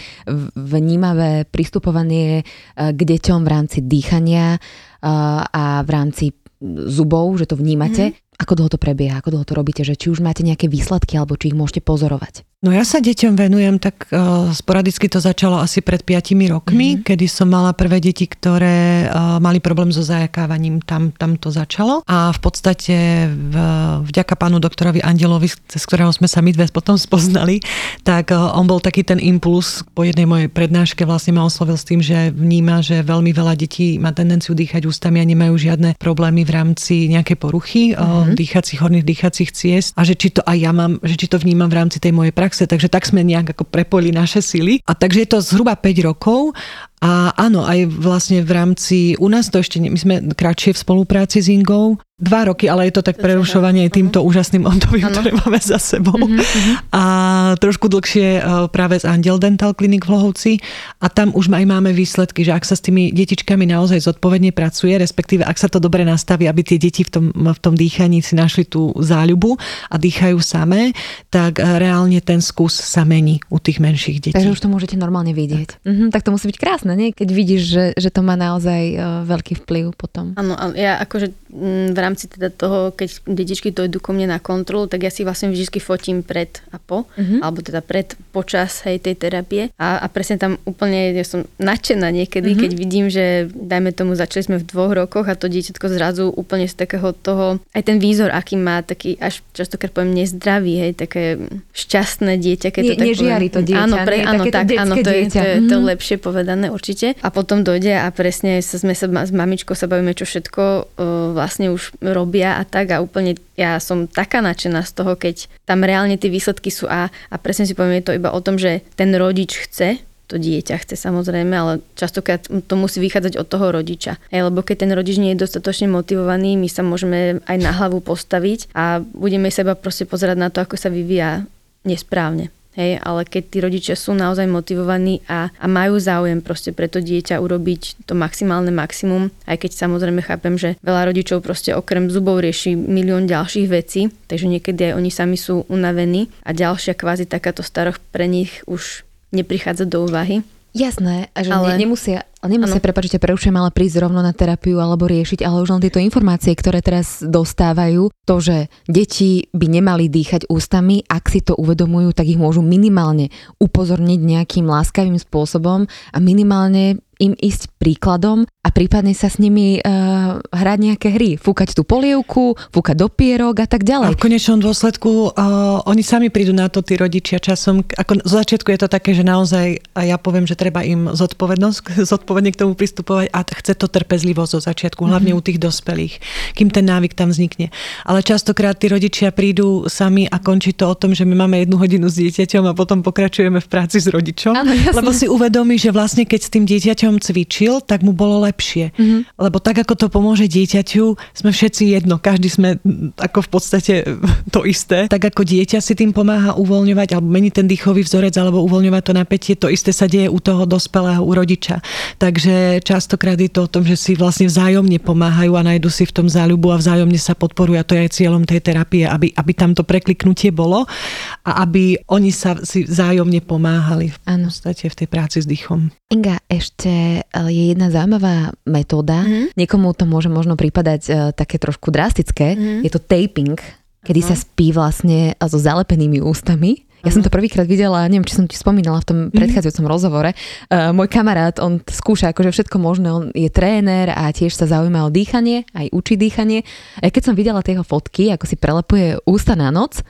[SPEAKER 2] vnímavé pristupovanie e, k deťom v rámci dýchania e, a v rámci zubov, že to vnímate. Mm-hmm. Ako dlho to prebieha, ako dlho to robíte, že či už máte nejaké výsledky alebo či ich môžete pozorovať?
[SPEAKER 4] No ja sa deťom venujem, tak uh, sporadicky to začalo asi pred 5 rokmi, mm-hmm. kedy som mala prvé deti, ktoré uh, mali problém so zajakávaním, tam, tam to začalo. A v podstate v, vďaka pánu doktorovi Andelovi, cez ktorého sme sa my dve potom spoznali, tak uh, on bol taký ten impuls po jednej mojej prednáške vlastne ma oslovil s tým, že vníma, že veľmi veľa detí má tendenciu dýchať ústami a nemajú žiadne problémy v rámci nejakej poruchy mm-hmm. uh, dýchacích, horných dýchacích ciest a že či to aj ja mám, že či to vnímam v rámci tej mojej praxe praxe, takže tak sme nejak ako prepojili naše sily. A takže je to zhruba 5 rokov a áno, aj vlastne v rámci, u nás to ešte, my sme kratšie v spolupráci s Ingou, Dva roky, ale je to tak prerušovanie týmto uh-huh. úžasným obdobím, ano. ktoré máme za sebou. Uh-huh. A trošku dlhšie e, práve z Angel Dental Clinic v Lohovci. A tam už aj máme výsledky, že ak sa s tými detičkami naozaj zodpovedne pracuje, respektíve ak sa to dobre nastaví, aby tie deti v tom, v tom dýchaní si našli tú záľubu a dýchajú samé, tak e, reálne ten skús sa mení u tých menších detí.
[SPEAKER 2] Takže už to môžete normálne vidieť. Tak, uh-huh, tak to musí byť krásne, nie? keď vidíš, že, že to má naozaj uh, veľký vplyv potom.
[SPEAKER 3] Áno, ja akože m, v rámci teda toho, keď detičky idú ko mne na kontrolu, tak ja si vlastne vždy fotím pred a po, mm-hmm. alebo teda pred, počas hej, tej terapie a, a presne tam úplne, ja som nadšená niekedy, mm-hmm. keď vidím, že dajme tomu, začali sme v dvoch rokoch a to dieťatko zrazu úplne z takého toho, aj ten výzor, aký má, taký až častokrát poviem nezdravý, hej, také šťastné dieťa, keď
[SPEAKER 2] Nie,
[SPEAKER 3] to tak
[SPEAKER 2] nežiari to dieťa.
[SPEAKER 3] Áno, pre, áno, tak, áno, to je, to, je, to je mhm. lepšie povedané určite. A potom dojde a presne sa, sme sa s mamičkou sa bavíme, čo všetko uh, vlastne už robia a tak a úplne ja som taká nadšená z toho, keď tam reálne tie výsledky sú a, a presne si poviem, je to iba o tom, že ten rodič chce, to dieťa chce samozrejme, ale častokrát to musí vychádzať od toho rodiča. Hej, lebo keď ten rodič nie je dostatočne motivovaný, my sa môžeme aj na hlavu postaviť a budeme seba proste pozerať na to, ako sa vyvíja nesprávne. Hej, ale keď tí rodičia sú naozaj motivovaní a, a majú záujem proste pre to dieťa urobiť to maximálne maximum, aj keď samozrejme chápem, že veľa rodičov proste okrem zubov rieši milión ďalších vecí, takže niekedy aj oni sami sú unavení a ďalšia kvázi takáto staroch pre nich už neprichádza do úvahy.
[SPEAKER 2] Jasné, že
[SPEAKER 3] Ale-
[SPEAKER 2] ale... nemusia, nemusia prepačte, prerušujem, ale prísť rovno na terapiu alebo riešiť, ale už len tieto informácie, ktoré teraz dostávajú, to, že deti by nemali dýchať ústami, ak si to uvedomujú, tak ich môžu minimálne upozorniť nejakým láskavým spôsobom a minimálne im ísť príkladom a prípadne sa s nimi uh, hrať nejaké hry. Fúkať tú polievku, fúkať do pierok a tak
[SPEAKER 4] A
[SPEAKER 2] ďalej.
[SPEAKER 4] v konečnom dôsledku uh, oni sami prídu na to, tí rodičia časom. Ako z začiatku je to také, že naozaj, a ja poviem, že treba im zodpovednosť, zodpovedne k tomu pristupovať a chce to trpezlivosť zo začiatku, hlavne u tých dospelých, kým ten návyk tam vznikne. Ale častokrát tí rodičia prídu sami a končí to o tom, že my máme jednu hodinu s dieťaťom a potom pokračujeme v práci s rodičom.
[SPEAKER 2] Áno,
[SPEAKER 4] lebo si uvedomí, že vlastne keď s tým dieťaťom cvičil, tak mu bolo lepšie. Mm-hmm. Lebo tak, ako to pomôže dieťaťu, sme všetci jedno. Každý sme mm, ako v podstate to isté. Tak ako dieťa si tým pomáha uvoľňovať alebo meniť ten dýchový vzorec alebo uvoľňovať to napätie, to isté sa deje u toho dospelého, u rodiča. Takže častokrát je to o tom, že si vlastne vzájomne pomáhajú a nájdu si v tom záľubu a vzájomne sa podporujú. A to je aj cieľom tej terapie, aby, aby tam to prekliknutie bolo a aby oni sa si vzájomne pomáhali v podstate v tej práci s dýchom.
[SPEAKER 2] Inga, ešte je jedna zaujímavá metóda.
[SPEAKER 3] Mhm.
[SPEAKER 2] Niekomu to môže možno prípadať e, také trošku drastické.
[SPEAKER 3] Mhm.
[SPEAKER 2] Je to taping, kedy
[SPEAKER 3] Aha.
[SPEAKER 2] sa spí vlastne so zalepenými ústami. Ja som to prvýkrát videla, neviem, či som ti spomínala v tom predchádzajúcom rozhovore. Uh, môj kamarát, on skúša akože všetko možné, on je tréner a tiež sa zaujíma o dýchanie, aj učí dýchanie. Keď som videla tie fotky, ako si prelepuje ústa na noc,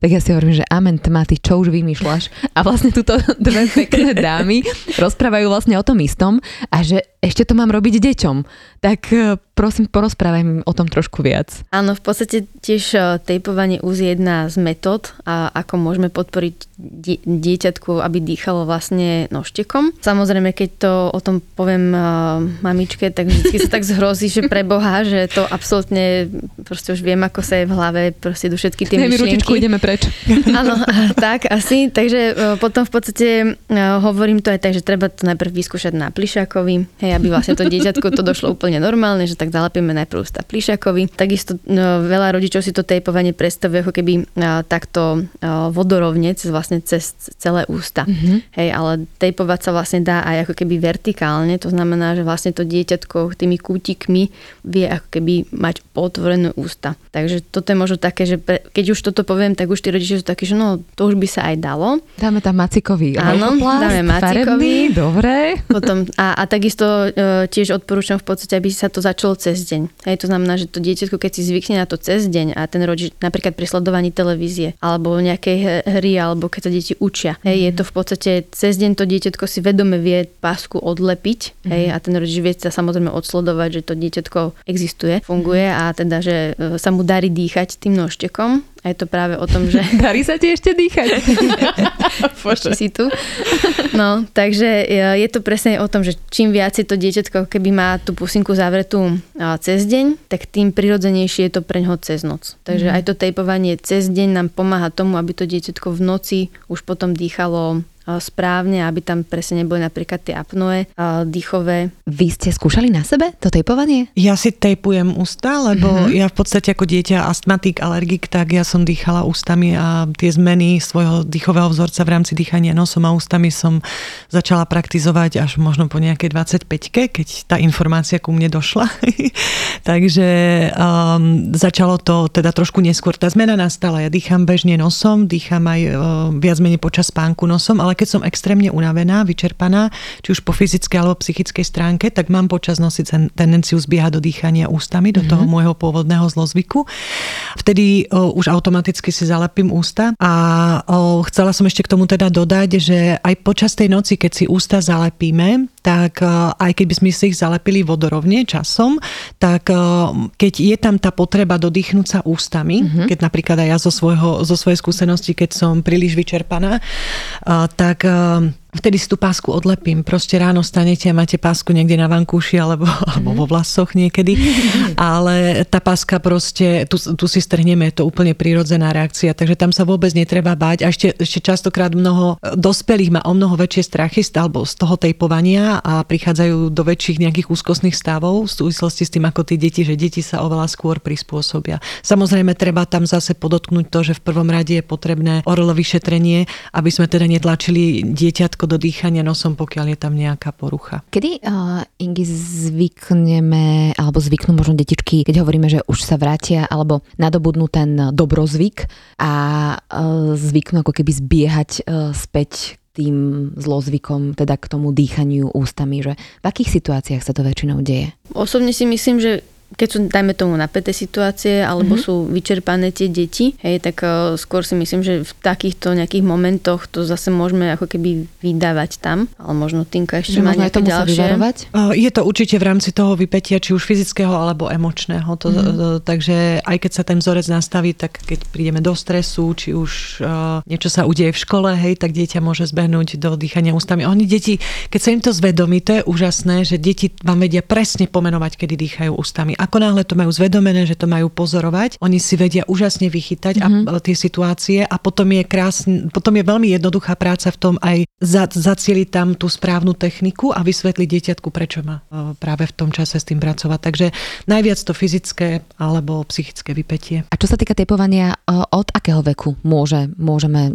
[SPEAKER 2] tak ja si hovorím, že amen tma, ty čo už vymýšľaš? A vlastne túto dve pekné dámy rozprávajú vlastne o tom istom a že ešte to mám robiť deťom. Tak e, prosím, porozprávaj mi o tom trošku viac.
[SPEAKER 3] Áno, v podstate tiež e, tejpovanie úz je jedna z metód, a ako môžeme podporiť die- dieťatku, aby dýchalo vlastne nožtekom. Samozrejme, keď to o tom poviem uh, mamičke, tak vždy sa tak zhrozí, že pre Boha, že to absolútne, proste už viem, ako sa je v hlave, proste idú všetky tie
[SPEAKER 2] mi ručičku,
[SPEAKER 3] myšlienky.
[SPEAKER 2] ideme preč.
[SPEAKER 3] Áno, tak asi. Takže e, potom v podstate e, hovorím to aj tak, že treba to najprv vyskúšať na plišákovi, hej, aby vlastne to dieťatko to došlo úplne normálne, že tak zalepíme najprv ústa plišákovi. Takisto no, veľa rodičov si to tejpovanie predstavuje ako keby e, takto e, vodorovne, cez vlastne cez celé ústa.
[SPEAKER 2] Mhm.
[SPEAKER 3] Hej, ale tejpovať sa vlastne dá aj ako keby vertikálne, to znamená, že vlastne to dieťatko tými kútikmi vie ako keby mať potvorené ústa. Takže toto je možno také, že pre, keď už toto poviem, tak už tí rodičia sú takí, že no to už by sa aj dalo.
[SPEAKER 2] Dáme tam macikový
[SPEAKER 3] Áno, dáme macikový.
[SPEAKER 2] farebný, dobre.
[SPEAKER 3] Potom, a, a takisto e, tiež odporúčam v podstate, aby sa to začalo cez deň. Hej, to znamená, že to dieťatko, keď si zvykne na to cez deň a ten rodič napríklad pri sledovaní televízie alebo nejakej hry alebo keď sa deti učia, hej, je to v podstate cez deň to dieťatko si vedome vie pásku odlepiť hej, a ten rodič vie sa samozrejme odsledovať, že to dieťatko existuje, funguje a teda, že e, sa mu darí dýchať tým nožtekom. A je to práve o tom, že
[SPEAKER 2] Darí sa ti ešte dýchať.
[SPEAKER 3] ešte si tu. No, takže e, je to presne o tom, že čím viac to dieťatko, keby má tú pusinku zavretú a, cez deň, tak tým prirodzenejšie je to pre ňoho cez noc. Takže aj to tejpovanie cez deň nám pomáha tomu, aby to dieťatko v noci už potom dýchalo správne, aby tam presne neboli napríklad tie apnoe a, dýchové.
[SPEAKER 2] Vy ste skúšali na sebe to tejpovanie?
[SPEAKER 4] Ja si tejpujem ústa, lebo mm-hmm. ja v podstate ako dieťa astmatik, alergik, tak ja som dýchala ústami a tie zmeny svojho dýchového vzorca v rámci dýchania nosom a ústami som začala praktizovať až možno po nejakej 25-ke, keď tá informácia ku mne došla. Takže um, začalo to teda trošku neskôr. Tá zmena nastala. Ja dýcham bežne nosom, dýcham aj uh, viac menej počas spánku nosom, ale keď som extrémne unavená, vyčerpaná, či už po fyzickej alebo psychickej stránke, tak mám počas ten- tendenciu zbiehať do dýchania ústami, do toho môjho pôvodného zlozvyku. Vtedy o, už automaticky si zalepím ústa a o, chcela som ešte k tomu teda dodať, že aj počas tej noci, keď si ústa zalepíme, tak aj keby sme si ich zalepili vodorovne časom, tak keď je tam tá potreba dodýchnúť sa ústami, mm-hmm. keď napríklad aj ja zo, svojho, zo svojej skúsenosti, keď som príliš vyčerpaná, o, tak o, vtedy si tú pásku odlepím. Proste ráno stanete a máte pásku niekde na vankúši alebo, alebo vo vlasoch niekedy. Ale tá páska proste, tu, tu si strhneme, je to úplne prírodzená reakcia, takže tam sa vôbec netreba báť. A ešte, ešte častokrát mnoho dospelých má o mnoho väčšie strachy alebo z toho tejpovania a prichádzajú do väčších nejakých úzkostných stavov v súvislosti s tým, ako tie deti, že deti sa oveľa skôr prispôsobia. Samozrejme, treba tam zase podotknúť to, že v prvom rade je potrebné orlo vyšetrenie, aby sme teda netlačili dieťatko ako do dýchania nosom, pokiaľ je tam nejaká porucha.
[SPEAKER 2] Kedy uh, Ingi zvykneme, alebo zvyknú možno detičky, keď hovoríme, že už sa vrátia, alebo nadobudnú ten dobrozvyk a uh, zvyknú ako keby zbiehať uh, späť tým zlozvykom, teda k tomu dýchaniu ústami, že v akých situáciách sa to väčšinou deje?
[SPEAKER 3] Osobne si myslím, že keď sú, dajme tomu, napäté situácie, alebo mm-hmm. sú vyčerpané tie deti, hej, tak uh, skôr si myslím, že v takýchto nejakých momentoch to zase môžeme ako keby vydávať tam, ale možno Tinka ešte má nejaké ďalšie. Vyvarovať?
[SPEAKER 4] Uh, je to určite v rámci toho vypetia, či už fyzického alebo emočného. To, mm-hmm. uh, takže aj keď sa ten vzorec nastaví, tak keď prídeme do stresu, či už uh, niečo sa udeje v škole, hej, tak dieťa môže zbehnúť do dýchania ústami. Oni deti, keď sa im to zvedomí, to je úžasné, že deti vám vedia presne pomenovať, kedy dýchajú ústami ako náhle to majú zvedomené, že to majú pozorovať, oni si vedia úžasne vychytať mm-hmm. a, tie situácie a potom je krásne, potom je veľmi jednoduchá práca v tom aj za, zacieliť tam tú správnu techniku a vysvetliť dieťatku, prečo má e, práve v tom čase s tým pracovať. Takže najviac to fyzické alebo psychické vypetie.
[SPEAKER 2] A čo sa týka tepovania, e, od akého veku môže, môžeme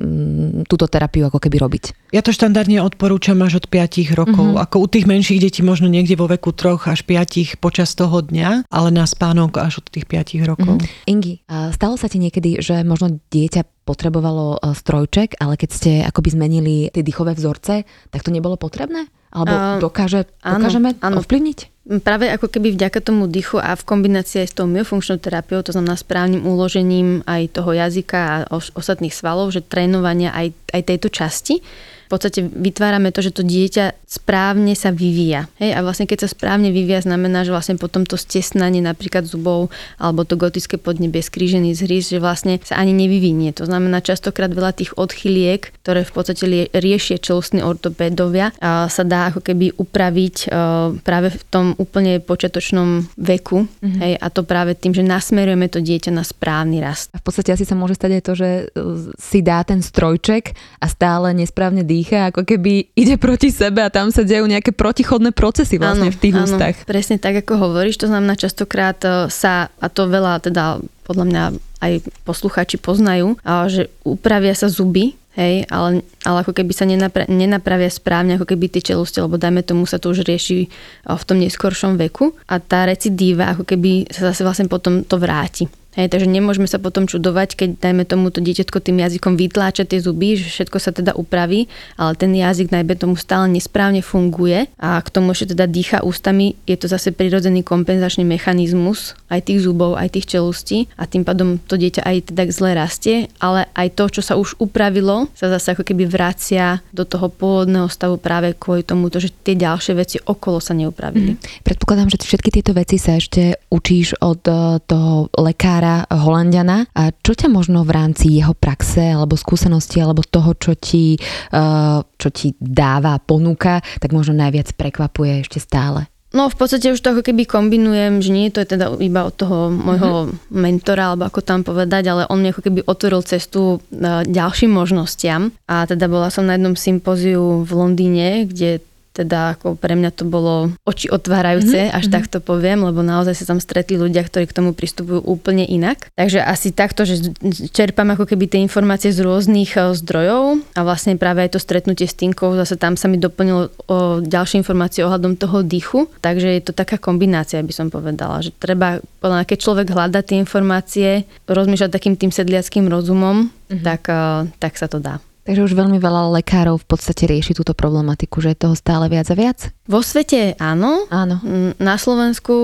[SPEAKER 2] túto terapiu ako keby robiť?
[SPEAKER 4] Ja to štandardne odporúčam až od 5 rokov. Mm-hmm. Ako u tých menších detí možno niekde vo veku 3 až 5 počas toho dňa, ale na spánok až od tých 5 rokov. Mm-hmm.
[SPEAKER 2] Ingi, stalo sa ti niekedy, že možno dieťa potrebovalo e, strojček, ale keď ste akoby zmenili tie dýchové vzorce, tak to nebolo potrebné? Alebo uh, dokáže, dokážeme áno, áno. ovplyvniť?
[SPEAKER 3] Práve ako keby vďaka tomu dýchu a v kombinácii aj s tou myofunkčnou terapiou, to znamená správnym uložením aj toho jazyka a ostatných svalov, že trénovania aj, aj tejto časti, podstate vytvárame to, že to dieťa správne sa vyvíja. Hej? A vlastne keď sa správne vyvíja, znamená, že vlastne potom to stesnanie napríklad zubov alebo to gotické podnebie, skrížený zhryz, že vlastne sa ani nevyvinie. To znamená častokrát veľa tých odchyliek, ktoré v podstate riešia čelostní ortopédovia, sa dá ako keby upraviť e, práve v tom úplne počiatočnom veku. Mm-hmm. Hej? A to práve tým, že nasmerujeme to dieťa na správny rast.
[SPEAKER 2] A v podstate asi sa môže stať aj to, že e, si dá ten strojček a stále nesprávne dýcha dýcha, ako keby ide proti sebe a tam sa dejú nejaké protichodné procesy vlastne áno, v tých áno, ústach.
[SPEAKER 3] Presne tak, ako hovoríš, to znamená častokrát e, sa, a to veľa teda podľa mňa aj poslucháči poznajú, že upravia sa zuby, hej, ale, ale ako keby sa nenapra- nenapravia správne, ako keby tie čeluste, lebo dajme tomu sa to už rieši e, v tom neskoršom veku a tá recidíva ako keby sa zase vlastne potom to vráti. Hej, takže nemôžeme sa potom čudovať, keď dajme tomu to dieťatko tým jazykom vytláča tie zuby, že všetko sa teda upraví, ale ten jazyk najmä tomu stále nesprávne funguje a k tomu ešte teda dýcha ústami, je to zase prirodzený kompenzačný mechanizmus aj tých zubov, aj tých čelustí a tým pádom to dieťa aj teda zle rastie, ale aj to, čo sa už upravilo, sa zase ako keby vracia do toho pôvodného stavu práve kvôli tomu, že tie ďalšie veci okolo sa neupravili. Mm.
[SPEAKER 2] Predpokladám, že všetky tieto veci sa ešte učíš od eh, toho lekára lekára Holandiana. A čo ťa možno v rámci jeho praxe alebo skúsenosti alebo toho, čo ti, eh, čo ti dáva, ponúka, tak možno najviac prekvapuje ešte stále?
[SPEAKER 3] No v podstate už to ako keby kombinujem, že nie to je teda iba od toho môjho mm-hmm. mentora, alebo ako tam povedať, ale on mi ako keby otvoril cestu eh, ďalším možnostiam. A teda bola som na jednom sympóziu v Londýne, kde teda ako pre mňa to bolo oči otvárajúce, mm-hmm. až mm-hmm. tak to poviem, lebo naozaj sa tam stretli ľudia, ktorí k tomu pristupujú úplne inak. Takže asi takto, že čerpám ako keby tie informácie z rôznych e, zdrojov a vlastne práve aj to stretnutie s Tinkou, zase tam sa mi doplnilo o ďalšie informácie ohľadom toho dýchu, takže je to taká kombinácia, by som povedala, že treba, keď človek hľada tie informácie, rozmýšľať takým tým sedliackým rozumom, mm-hmm. tak, e, tak sa to dá.
[SPEAKER 2] Takže už veľmi veľa lekárov v podstate rieši túto problematiku, že je toho stále viac a viac?
[SPEAKER 3] Vo svete áno.
[SPEAKER 2] Áno.
[SPEAKER 3] Mm, na Slovensku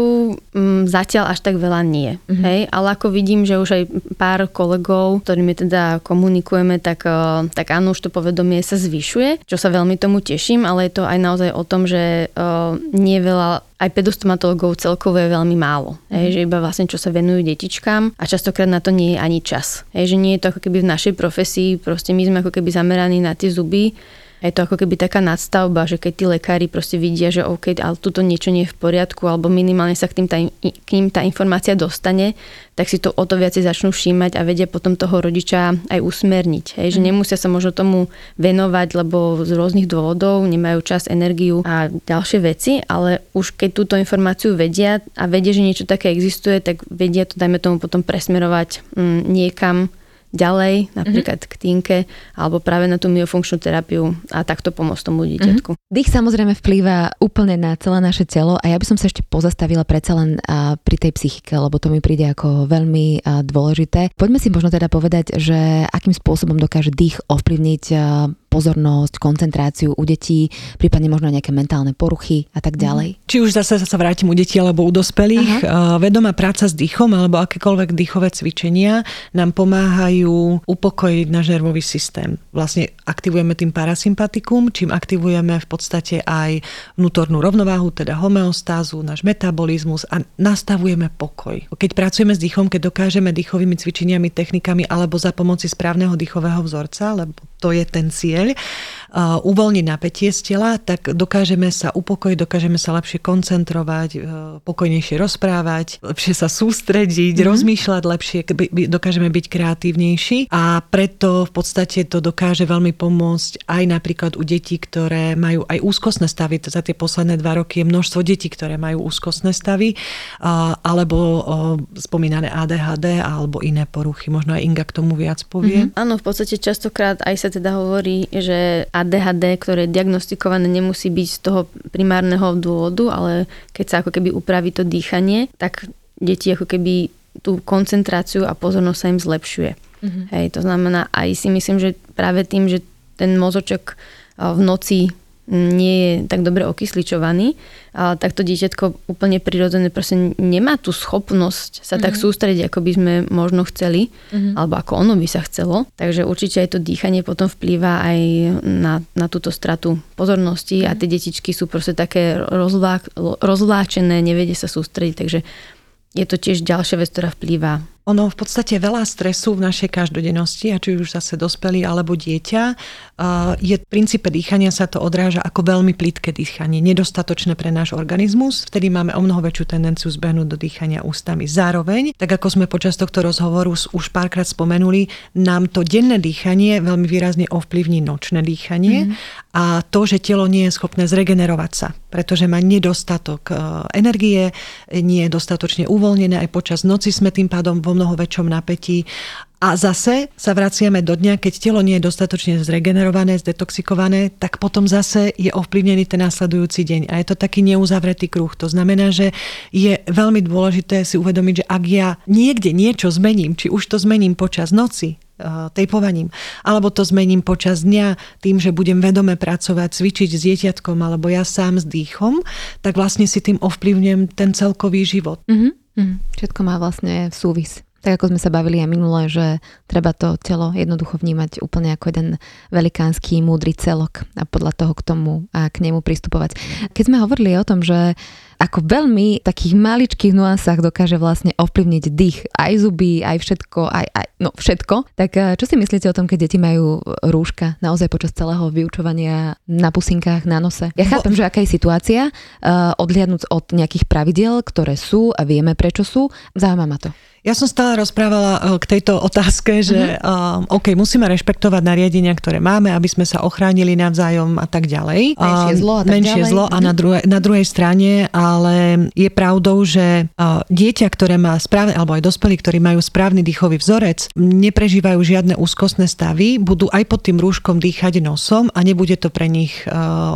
[SPEAKER 3] m, mm, zatiaľ až tak veľa nie. Mm-hmm. Hej? Ale ako vidím, že už aj pár kolegov, ktorými teda komunikujeme, tak, e, tak áno, už to povedomie sa zvyšuje, čo sa veľmi tomu teším, ale je to aj naozaj o tom, že uh, nie veľa aj pedostomatologov celkovo je veľmi málo. Mm. Hej, že iba vlastne čo sa venujú detičkám a častokrát na to nie je ani čas. Hej, že nie je to ako keby v našej profesii, proste my sme ako keby zameraní na tie zuby je to ako keby taká nadstavba, že keď tí lekári proste vidia, že OK, ale tuto niečo nie je v poriadku, alebo minimálne sa k, tým tá, k ním tá informácia dostane, tak si to o to viacej začnú všímať a vedia potom toho rodiča aj usmerniť. Hej, že mhm. nemusia sa možno tomu venovať, lebo z rôznych dôvodov nemajú čas, energiu a ďalšie veci, ale už keď túto informáciu vedia a vedia, že niečo také existuje, tak vedia to, dajme tomu, potom presmerovať mm, niekam, ďalej, napríklad mm-hmm. k týnke, alebo práve na tú myofunkčnú terapiu a takto pomôcť tomu dieťatku. Mm-hmm.
[SPEAKER 2] Dých samozrejme vplýva úplne na celé naše telo a ja by som sa ešte pozastavila predsa len pri tej psychike, lebo to mi príde ako veľmi dôležité. Poďme si možno teda povedať, že akým spôsobom dokáže dých ovplyvniť pozornosť, koncentráciu u detí, prípadne možno nejaké mentálne poruchy a tak mhm. ďalej.
[SPEAKER 4] Či už zase sa vrátim u detí alebo u dospelých, Aha. vedomá práca s dýchom alebo akékoľvek dýchové cvičenia nám pomáhajú upokojiť náš nervový systém. Vlastne aktivujeme tým parasympatikum, čím aktivujeme v podstate aj vnútornú rovnováhu, teda homeostázu, náš metabolizmus a nastavujeme pokoj. Keď pracujeme s dýchom, keď dokážeme dýchovými cvičeniami, technikami alebo za pomoci správneho dýchového vzorca, lebo to je ten cieľ, uvoľniť napätie z tela, tak dokážeme sa upokojiť, dokážeme sa lepšie koncentrovať, e, pokojnejšie rozprávať, lepšie sa sústrediť, mm-hmm. rozmýšľať lepšie, dokážeme byť kreatívnejší a preto v podstate to dokáže veľmi pomôcť aj napríklad u detí, ktoré majú aj úzkostné stavy. Za tie posledné dva roky je množstvo detí, ktoré majú úzkostné stavy alebo spomínané ADHD alebo iné poruchy. Možno aj Inga k tomu viac povie.
[SPEAKER 3] Mm-hmm. Áno, v podstate častokrát aj sa teda hovorí, že ADHD, ktoré diagnostikované, nemusí byť z toho primárneho dôvodu, ale keď sa ako keby upraví to dýchanie, tak deti ako keby tú koncentráciu a pozornosť sa im zlepšuje. Mm-hmm. Hej, to znamená, aj si myslím, že práve tým, že ten mozočok v noci nie je tak dobre okysličovaný, a tak to dieťatko úplne prirodzené proste nemá tú schopnosť sa mm-hmm. tak mhm. sústrediť, ako by sme možno chceli, mm-hmm. alebo ako ono by sa chcelo. Takže určite aj to dýchanie potom vplýva aj na, na túto stratu pozornosti mm-hmm. a mhm. tie detičky sú proste také rozvlá, rozvláčené, nevedia sa sústrediť, takže je to tiež ďalšia vec, ktorá vplýva
[SPEAKER 4] ono v podstate veľa stresu v našej každodennosti, a či už zase dospelý alebo dieťa, je v princípe dýchania sa to odráža ako veľmi plitké dýchanie, nedostatočné pre náš organizmus, vtedy máme o mnoho väčšiu tendenciu zbehnúť do dýchania ústami. Zároveň, tak ako sme počas tohto rozhovoru už párkrát spomenuli, nám to denné dýchanie veľmi výrazne ovplyvní nočné dýchanie mm. a to, že telo nie je schopné zregenerovať sa, pretože má nedostatok e, energie, nie je dostatočne uvoľnené, aj počas noci sme tým pádom vo mnoho väčšom napätí. A zase sa vraciame do dňa, keď telo nie je dostatočne zregenerované, zdetoxikované, tak potom zase je ovplyvnený ten následujúci deň. A je to taký neuzavretý kruh. To znamená, že je veľmi dôležité si uvedomiť, že ak ja niekde niečo zmením, či už to zmením počas noci, eh, tejpovaním, alebo to zmením počas dňa tým, že budem vedome pracovať, cvičiť s dieťatkom alebo ja sám s dýchom, tak vlastne si tým ovplyvňujem ten celkový život.
[SPEAKER 2] Mm-hmm. Mm, všetko má vlastne súvis. Tak ako sme sa bavili aj minule, že treba to telo jednoducho vnímať úplne ako jeden velikánsky múdry celok a podľa toho k tomu a k nemu pristupovať. Keď sme hovorili o tom, že ako veľmi takých maličkých nuansách dokáže vlastne ovplyvniť dých, aj zuby, aj všetko, aj, aj no všetko. Tak eh, čo si myslíte o tom, keď deti majú rúška naozaj počas celého vyučovania na pusinkách, na nose? Ja chápem, že aká je situácia, uh, odliadnúť od nejakých pravidiel, ktoré sú a vieme prečo sú, zaujíma ma to.
[SPEAKER 4] Ja som stále rozprávala eh, k tejto otázke, že uh-huh. OK, musíme rešpektovať nariadenia, ktoré máme, aby sme sa ochránili navzájom a tak ďalej.
[SPEAKER 2] Menšie zlo a tak
[SPEAKER 4] Menšie
[SPEAKER 2] ďalej.
[SPEAKER 4] zlo a na, mhm. druhej, na druhej strane, ale je pravdou, že dieťa, ktoré má správne, alebo aj dospelí, ktorí majú správny dýchový vzorec, neprežívajú žiadne úzkostné stavy, budú aj pod tým rúškom dýchať nosom a nebude to pre nich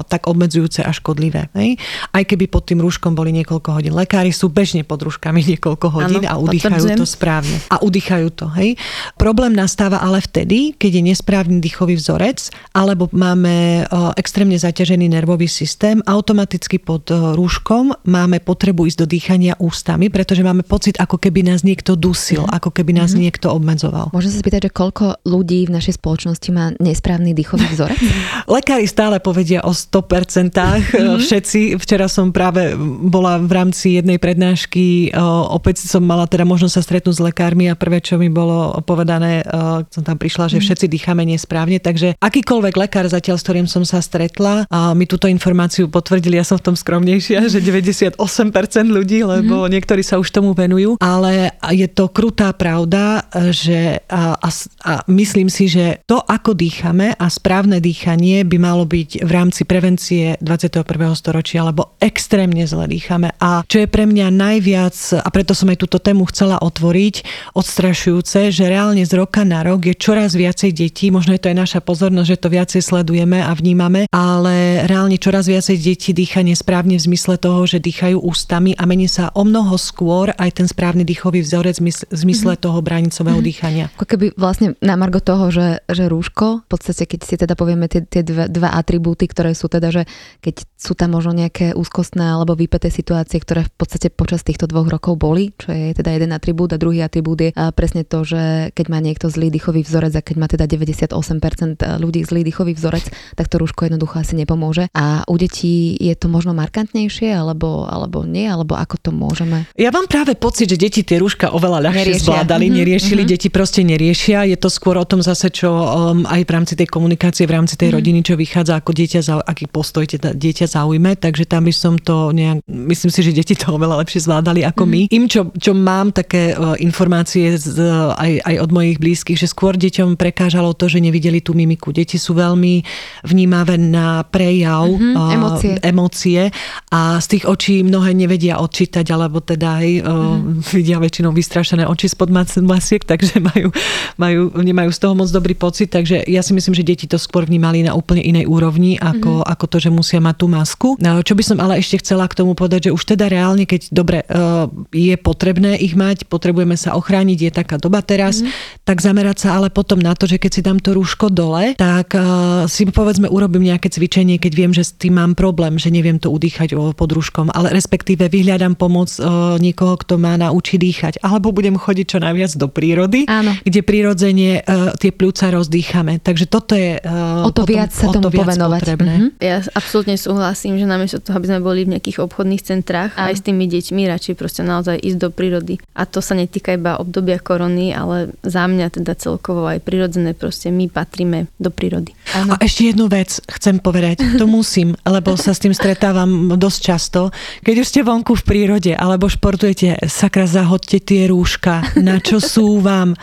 [SPEAKER 4] tak obmedzujúce a škodlivé. Hej? Aj keby pod tým rúškom boli niekoľko hodín. Lekári sú bežne pod rúškami niekoľko hodín ano, a udýchajú to správne. A udýchajú to. Hej. Problém nastáva ale vtedy, keď je nesprávny dýchový vzorec, alebo máme extrémne zaťažený nervový systém, automaticky pod rúškom máme potrebu ísť do dýchania ústami, pretože máme pocit, ako keby nás niekto dusil, mm. ako keby nás mm. niekto obmedzoval.
[SPEAKER 2] Môžem sa spýtať, že koľko ľudí v našej spoločnosti má nesprávny dýchový vzorec?
[SPEAKER 4] Lekári stále povedia o 100%. Mm. Všetci. Včera som práve bola v rámci jednej prednášky, opäť som mala teda možnosť sa stretnúť s lekármi a prvé, čo mi bolo povedané, som tam prišla, že mhm. všetci dýchame nesprávne, takže akýkoľvek lekár zatiaľ, s ktorým som sa stretla, mi túto informáciu potvrdili, ja som v tom skromnejšia, že 99% 98% ľudí, lebo mm-hmm. niektorí sa už tomu venujú, ale je to krutá pravda, že a, a, a myslím si, že to, ako dýchame a správne dýchanie by malo byť v rámci prevencie 21. storočia, lebo extrémne zle dýchame. A čo je pre mňa najviac, a preto som aj túto tému chcela otvoriť, odstrašujúce, že reálne z roka na rok je čoraz viacej detí, možno je to aj naša pozornosť, že to viacej sledujeme a vnímame, ale reálne čoraz viacej detí dýcha nesprávne v zmysle toho, že dýchajú ústami a mení sa o mnoho skôr aj ten správny dýchový vzorec v zmysle mm-hmm. toho bránicového mm-hmm. dýchania.
[SPEAKER 2] Ako keby vlastne na margo toho, že, že rúško, v podstate keď si teda povieme tie, tie dva, dva atribúty, ktoré sú teda, že keď sú tam možno nejaké úzkostné alebo vypeté situácie, ktoré v podstate počas týchto dvoch rokov boli, čo je teda jeden atribút a druhý atribút je presne to, že keď má niekto zlý dýchový vzorec a keď má teda 98% ľudí zlý dýchový vzorec, tak to rúško jednoducho asi nepomôže. A u detí je to možno markantnejšie, alebo, alebo nie, alebo ako to môžeme?
[SPEAKER 4] Ja mám práve pocit, že deti tie rúška oveľa ľahšie neriešia. zvládali, mm-hmm, neriešili, mm-hmm. deti proste neriešia. Je to skôr o tom zase, čo um, aj v rámci tej komunikácie, v rámci tej mm-hmm. rodiny, čo vychádza, ako dieťa, aký postoj teda dieťa zaujme, takže tam by som to nejak, myslím si, že deti to oveľa lepšie zvládali ako mm-hmm. my. Im, čo, čo mám také uh, informácie z, uh, aj, aj od mojich blízkych, že skôr deťom prekážalo to, že nevideli tú mimiku. Deti sú veľmi vnímavé na prejav, mm-hmm, uh, emócie. emócie a z tých očí mnohé nevedia odčítať, alebo teda aj uh, mm-hmm. vidia väčšinou vystrašené oči spod masiek, takže majú, majú, nemajú z toho moc dobrý pocit, takže ja si myslím, že deti to skôr vnímali na úplne inej úrovni, ako, mm-hmm. ako to, že musia mať tú masku. No, čo by som ale ešte chcela k tomu povedať, že už teda reálne, keď dobre, uh, je potrebné ich mať, potrebujeme sa ochrániť, je taká doba teraz, mm-hmm. tak zamerať sa ale potom na to, že keď si dám to rúško dole, tak uh, si povedzme urobím nejaké cvičenie, keď viem, že s tým mám problém, že neviem to udýchať pod rúškom, ale respektíve vyhľadám pomoc uh, niekoho, kto má naučiť dýchať. Alebo budem chodiť čo najviac do prírody, Áno. kde prirodzene uh, tie pľúca rozdýchame. Takže toto je uh,
[SPEAKER 2] o to potom, viac sa tomu viac povenovať.
[SPEAKER 3] Potrebné. Mm-hmm. Ja absolútne súhlasím, že namiesto toho, aby sme boli v nejakých obchodných centrách, Áno. aj s tými deťmi radšej proste naozaj ísť do prírody. A to sa netýka iba obdobia korony, ale za mňa teda celkovo aj prirodzené proste my patríme do prírody.
[SPEAKER 4] Áno. A ešte jednu vec chcem povedať, to musím, lebo sa s tým stretávam dosť často. Keď už ste vonku v prírode alebo športujete, sakra zahodte tie rúška, na čo sú vám.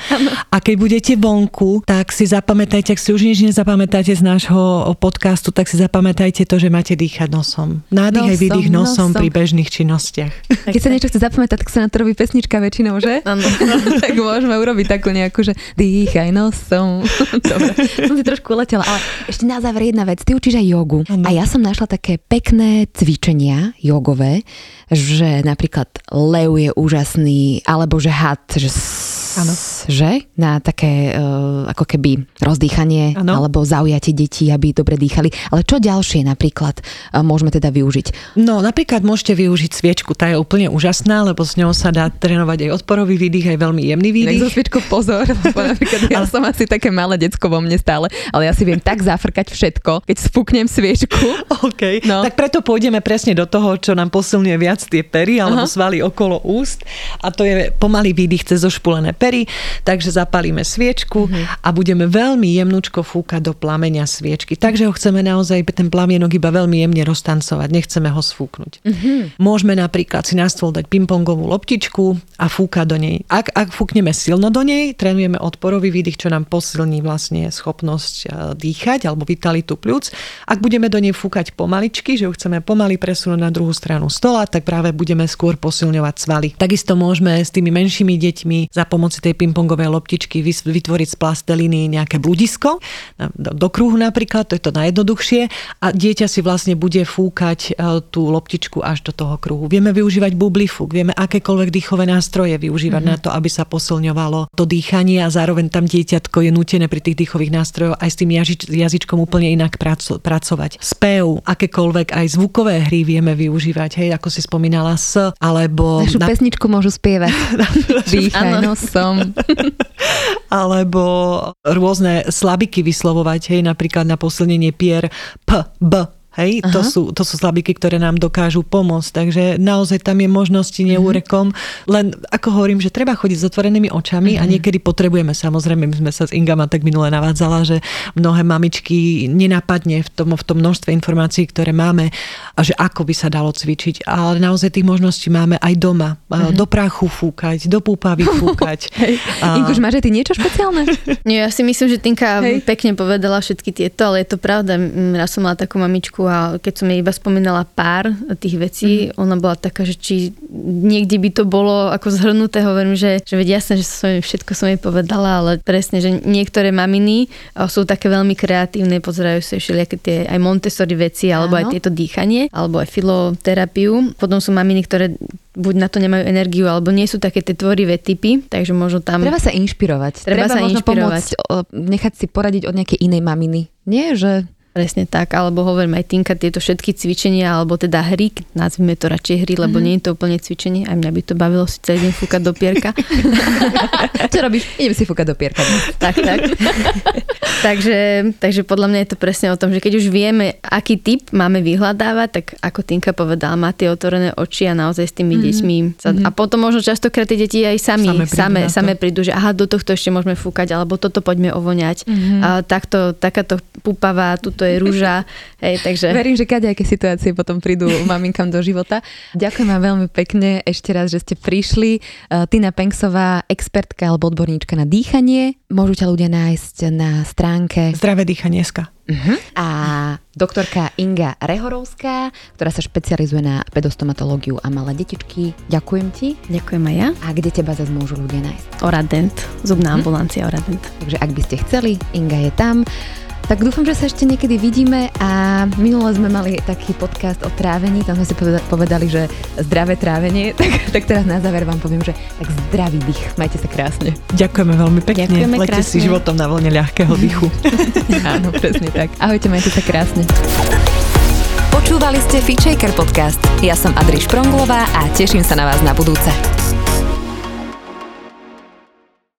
[SPEAKER 4] A keď budete vonku, tak si zapamätajte, ak si už nič nezapamätáte z nášho podcastu, tak si zapamätajte to, že máte dýchať nosom. Nádych aj výdych nosom, nosom pri bežných činnostiach.
[SPEAKER 2] Keď sa niečo chce zapamätať, tak sa na to robí pesnička väčšinou, že? Áno. tak môžeme urobiť takú nejakú, že dýchaj nosom. Dobre, som si trošku uletela, ale ešte na záver jedna vec. Ty učíš aj jogu. Ano. A ja som našla také pekné cvičenia jogové, že napríklad lev je úžasný, alebo že had, že Ano. Že? Na také uh, ako keby rozdýchanie ano. alebo zaujatie detí, aby dobre dýchali. Ale čo ďalšie napríklad uh, môžeme teda využiť?
[SPEAKER 4] No napríklad môžete využiť sviečku, tá je úplne úžasná, lebo s ňou sa dá trénovať aj odporový výdych, aj veľmi jemný výdych.
[SPEAKER 2] Tak sviečku pozor, lebo napríklad ja som asi také malé decko vo mne stále, ale ja si viem tak zafrkať všetko, keď spuknem sviečku.
[SPEAKER 4] OK, no. tak preto pôjdeme presne do toho, čo nám posilňuje viac tie pery alebo Aha. svaly okolo úst a to je pomalý výdych cez zošpulené pery pery, takže zapalíme sviečku mm-hmm. a budeme veľmi jemnúčko fúkať do plameňa sviečky. Takže ho chceme naozaj ten plamienok iba veľmi jemne roztancovať, nechceme ho sfúknuť. Mm-hmm. Môžeme napríklad si na stôl dať pingpongovú loptičku a fúkať do nej. Ak, ak fúkneme silno do nej, trénujeme odporový výdych, čo nám posilní vlastne schopnosť e, dýchať alebo vitalitu pľúc. Ak budeme do nej fúkať pomaličky, že ju chceme pomaly presunúť na druhú stranu stola, tak práve budeme skôr posilňovať svaly. Takisto môžeme s tými menšími deťmi za pomoci rámci tej pingpongovej loptičky vytvoriť z plasteliny nejaké bludisko, do, do kruhu napríklad, to je to najjednoduchšie a dieťa si vlastne bude fúkať e, tú loptičku až do toho kruhu. Vieme využívať bublifúk, vieme akékoľvek dýchové nástroje využívať mm-hmm. na to, aby sa posilňovalo to dýchanie a zároveň tam dieťatko je nutené pri tých dýchových nástrojoch aj s tým jažič, jazyčkom úplne inak praco, pracovať. Spev, akékoľvek aj zvukové hry vieme využívať, hej, ako si spomínala s, alebo...
[SPEAKER 2] Našu na... pesničku môžu spievať. Dýchaj nosom som.
[SPEAKER 4] Alebo rôzne slabiky vyslovovať, hej, napríklad na posilnenie pier P, B, Hej, to sú, to sú slabiky, ktoré nám dokážu pomôcť. Takže naozaj tam je možnosti
[SPEAKER 2] Mhm.
[SPEAKER 4] neúrekom. Len ako hovorím, že treba chodiť s otvorenými očami
[SPEAKER 2] Mhm.
[SPEAKER 4] a niekedy potrebujeme, samozrejme, my sme sa s Ingama tak minule navádzala, že mnohé mamičky nenapadne v tom, v tom množstve informácií, ktoré máme a že ako by sa dalo cvičiť. Ale naozaj tých možností máme aj doma.
[SPEAKER 2] Mhm.
[SPEAKER 4] Do prachu fúkať, do púpavy fúkať. A-
[SPEAKER 2] Inguš, máš ty niečo špeciálne?
[SPEAKER 3] Nie, ja si myslím, že Tinka
[SPEAKER 2] Hej.
[SPEAKER 3] pekne povedala všetky tieto, ale je to pravda. Raz som mala takú mamičku a keď som jej iba spomínala pár tých vecí,
[SPEAKER 2] Mhm.
[SPEAKER 3] mm. ona bola taká, že či niekde by to bolo ako zhrnuté, hovorím, že, že veď jasné, že som jej, všetko som jej povedala, ale presne, že niektoré maminy sú také veľmi kreatívne, pozerajú sa všelijaké tie aj Montessori veci, alebo
[SPEAKER 2] Áno.
[SPEAKER 3] aj tieto dýchanie, alebo aj filoterapiu. Potom sú maminy, ktoré buď na to nemajú energiu, alebo nie sú také tie tvorivé typy, takže možno tam...
[SPEAKER 2] Treba sa inšpirovať.
[SPEAKER 3] Treba sa
[SPEAKER 2] možno
[SPEAKER 3] inšpirovať.
[SPEAKER 2] pomôcť, nechať si poradiť od nejakej inej maminy. Nie, že
[SPEAKER 3] Presne tak, alebo hovorím aj Tinka, tieto všetky cvičenia, alebo teda hry, nazvime to radšej hry, lebo mm-hmm. nie je to úplne cvičenie, aj mňa by to bavilo si celý deň fúkať do pierka.
[SPEAKER 2] čo robíš? Idem si fúkať do pierka.
[SPEAKER 3] tak, tak. takže, takže podľa mňa je to presne o tom, že keď už vieme, aký typ máme vyhľadávať, tak ako Tinka povedala, má tie otvorené oči a naozaj s tými mm-hmm. deťmi. Sa, a potom možno častokrát tie deti aj sami,
[SPEAKER 4] Same
[SPEAKER 3] same, prídu, že aha, do tohto ešte môžeme fúkať, alebo toto poďme ovoňať. Mm-hmm. A takto, takáto púpava, tuto je rúža. Hej, takže...
[SPEAKER 2] Verím, že kadejaké situácie potom prídu maminkám do života. Ďakujem vám veľmi pekne ešte raz, že ste prišli. Uh, Tina Penksová, expertka alebo odborníčka na dýchanie. Môžu ťa ľudia nájsť na stránke
[SPEAKER 4] Zdravé dýchanieska.
[SPEAKER 2] uh-huh. a doktorka Inga Rehorovská, ktorá sa špecializuje na pedostomatológiu a malé detičky. Ďakujem ti.
[SPEAKER 3] Ďakujem aj ja.
[SPEAKER 2] A kde teba zase môžu ľudia nájsť?
[SPEAKER 3] Oradent, zubná ambulancia Oradent.
[SPEAKER 2] Takže ak by ste chceli, Inga je tam. Tak dúfam, že sa ešte niekedy vidíme a minule sme mali taký podcast o trávení, tam sme si poveda- povedali, že zdravé trávenie, tak, tak teraz na záver vám poviem, že tak zdravý dých, majte sa krásne.
[SPEAKER 4] Ďakujeme veľmi pekne.
[SPEAKER 3] Ďakujeme
[SPEAKER 4] Lete si
[SPEAKER 3] krásne.
[SPEAKER 4] životom na vlne ľahkého dychu.
[SPEAKER 2] Áno, presne tak. Ahojte, majte sa krásne.
[SPEAKER 5] Počúvali ste Fitchaker podcast. Ja som Adriš Pronglová a teším sa na vás na budúce.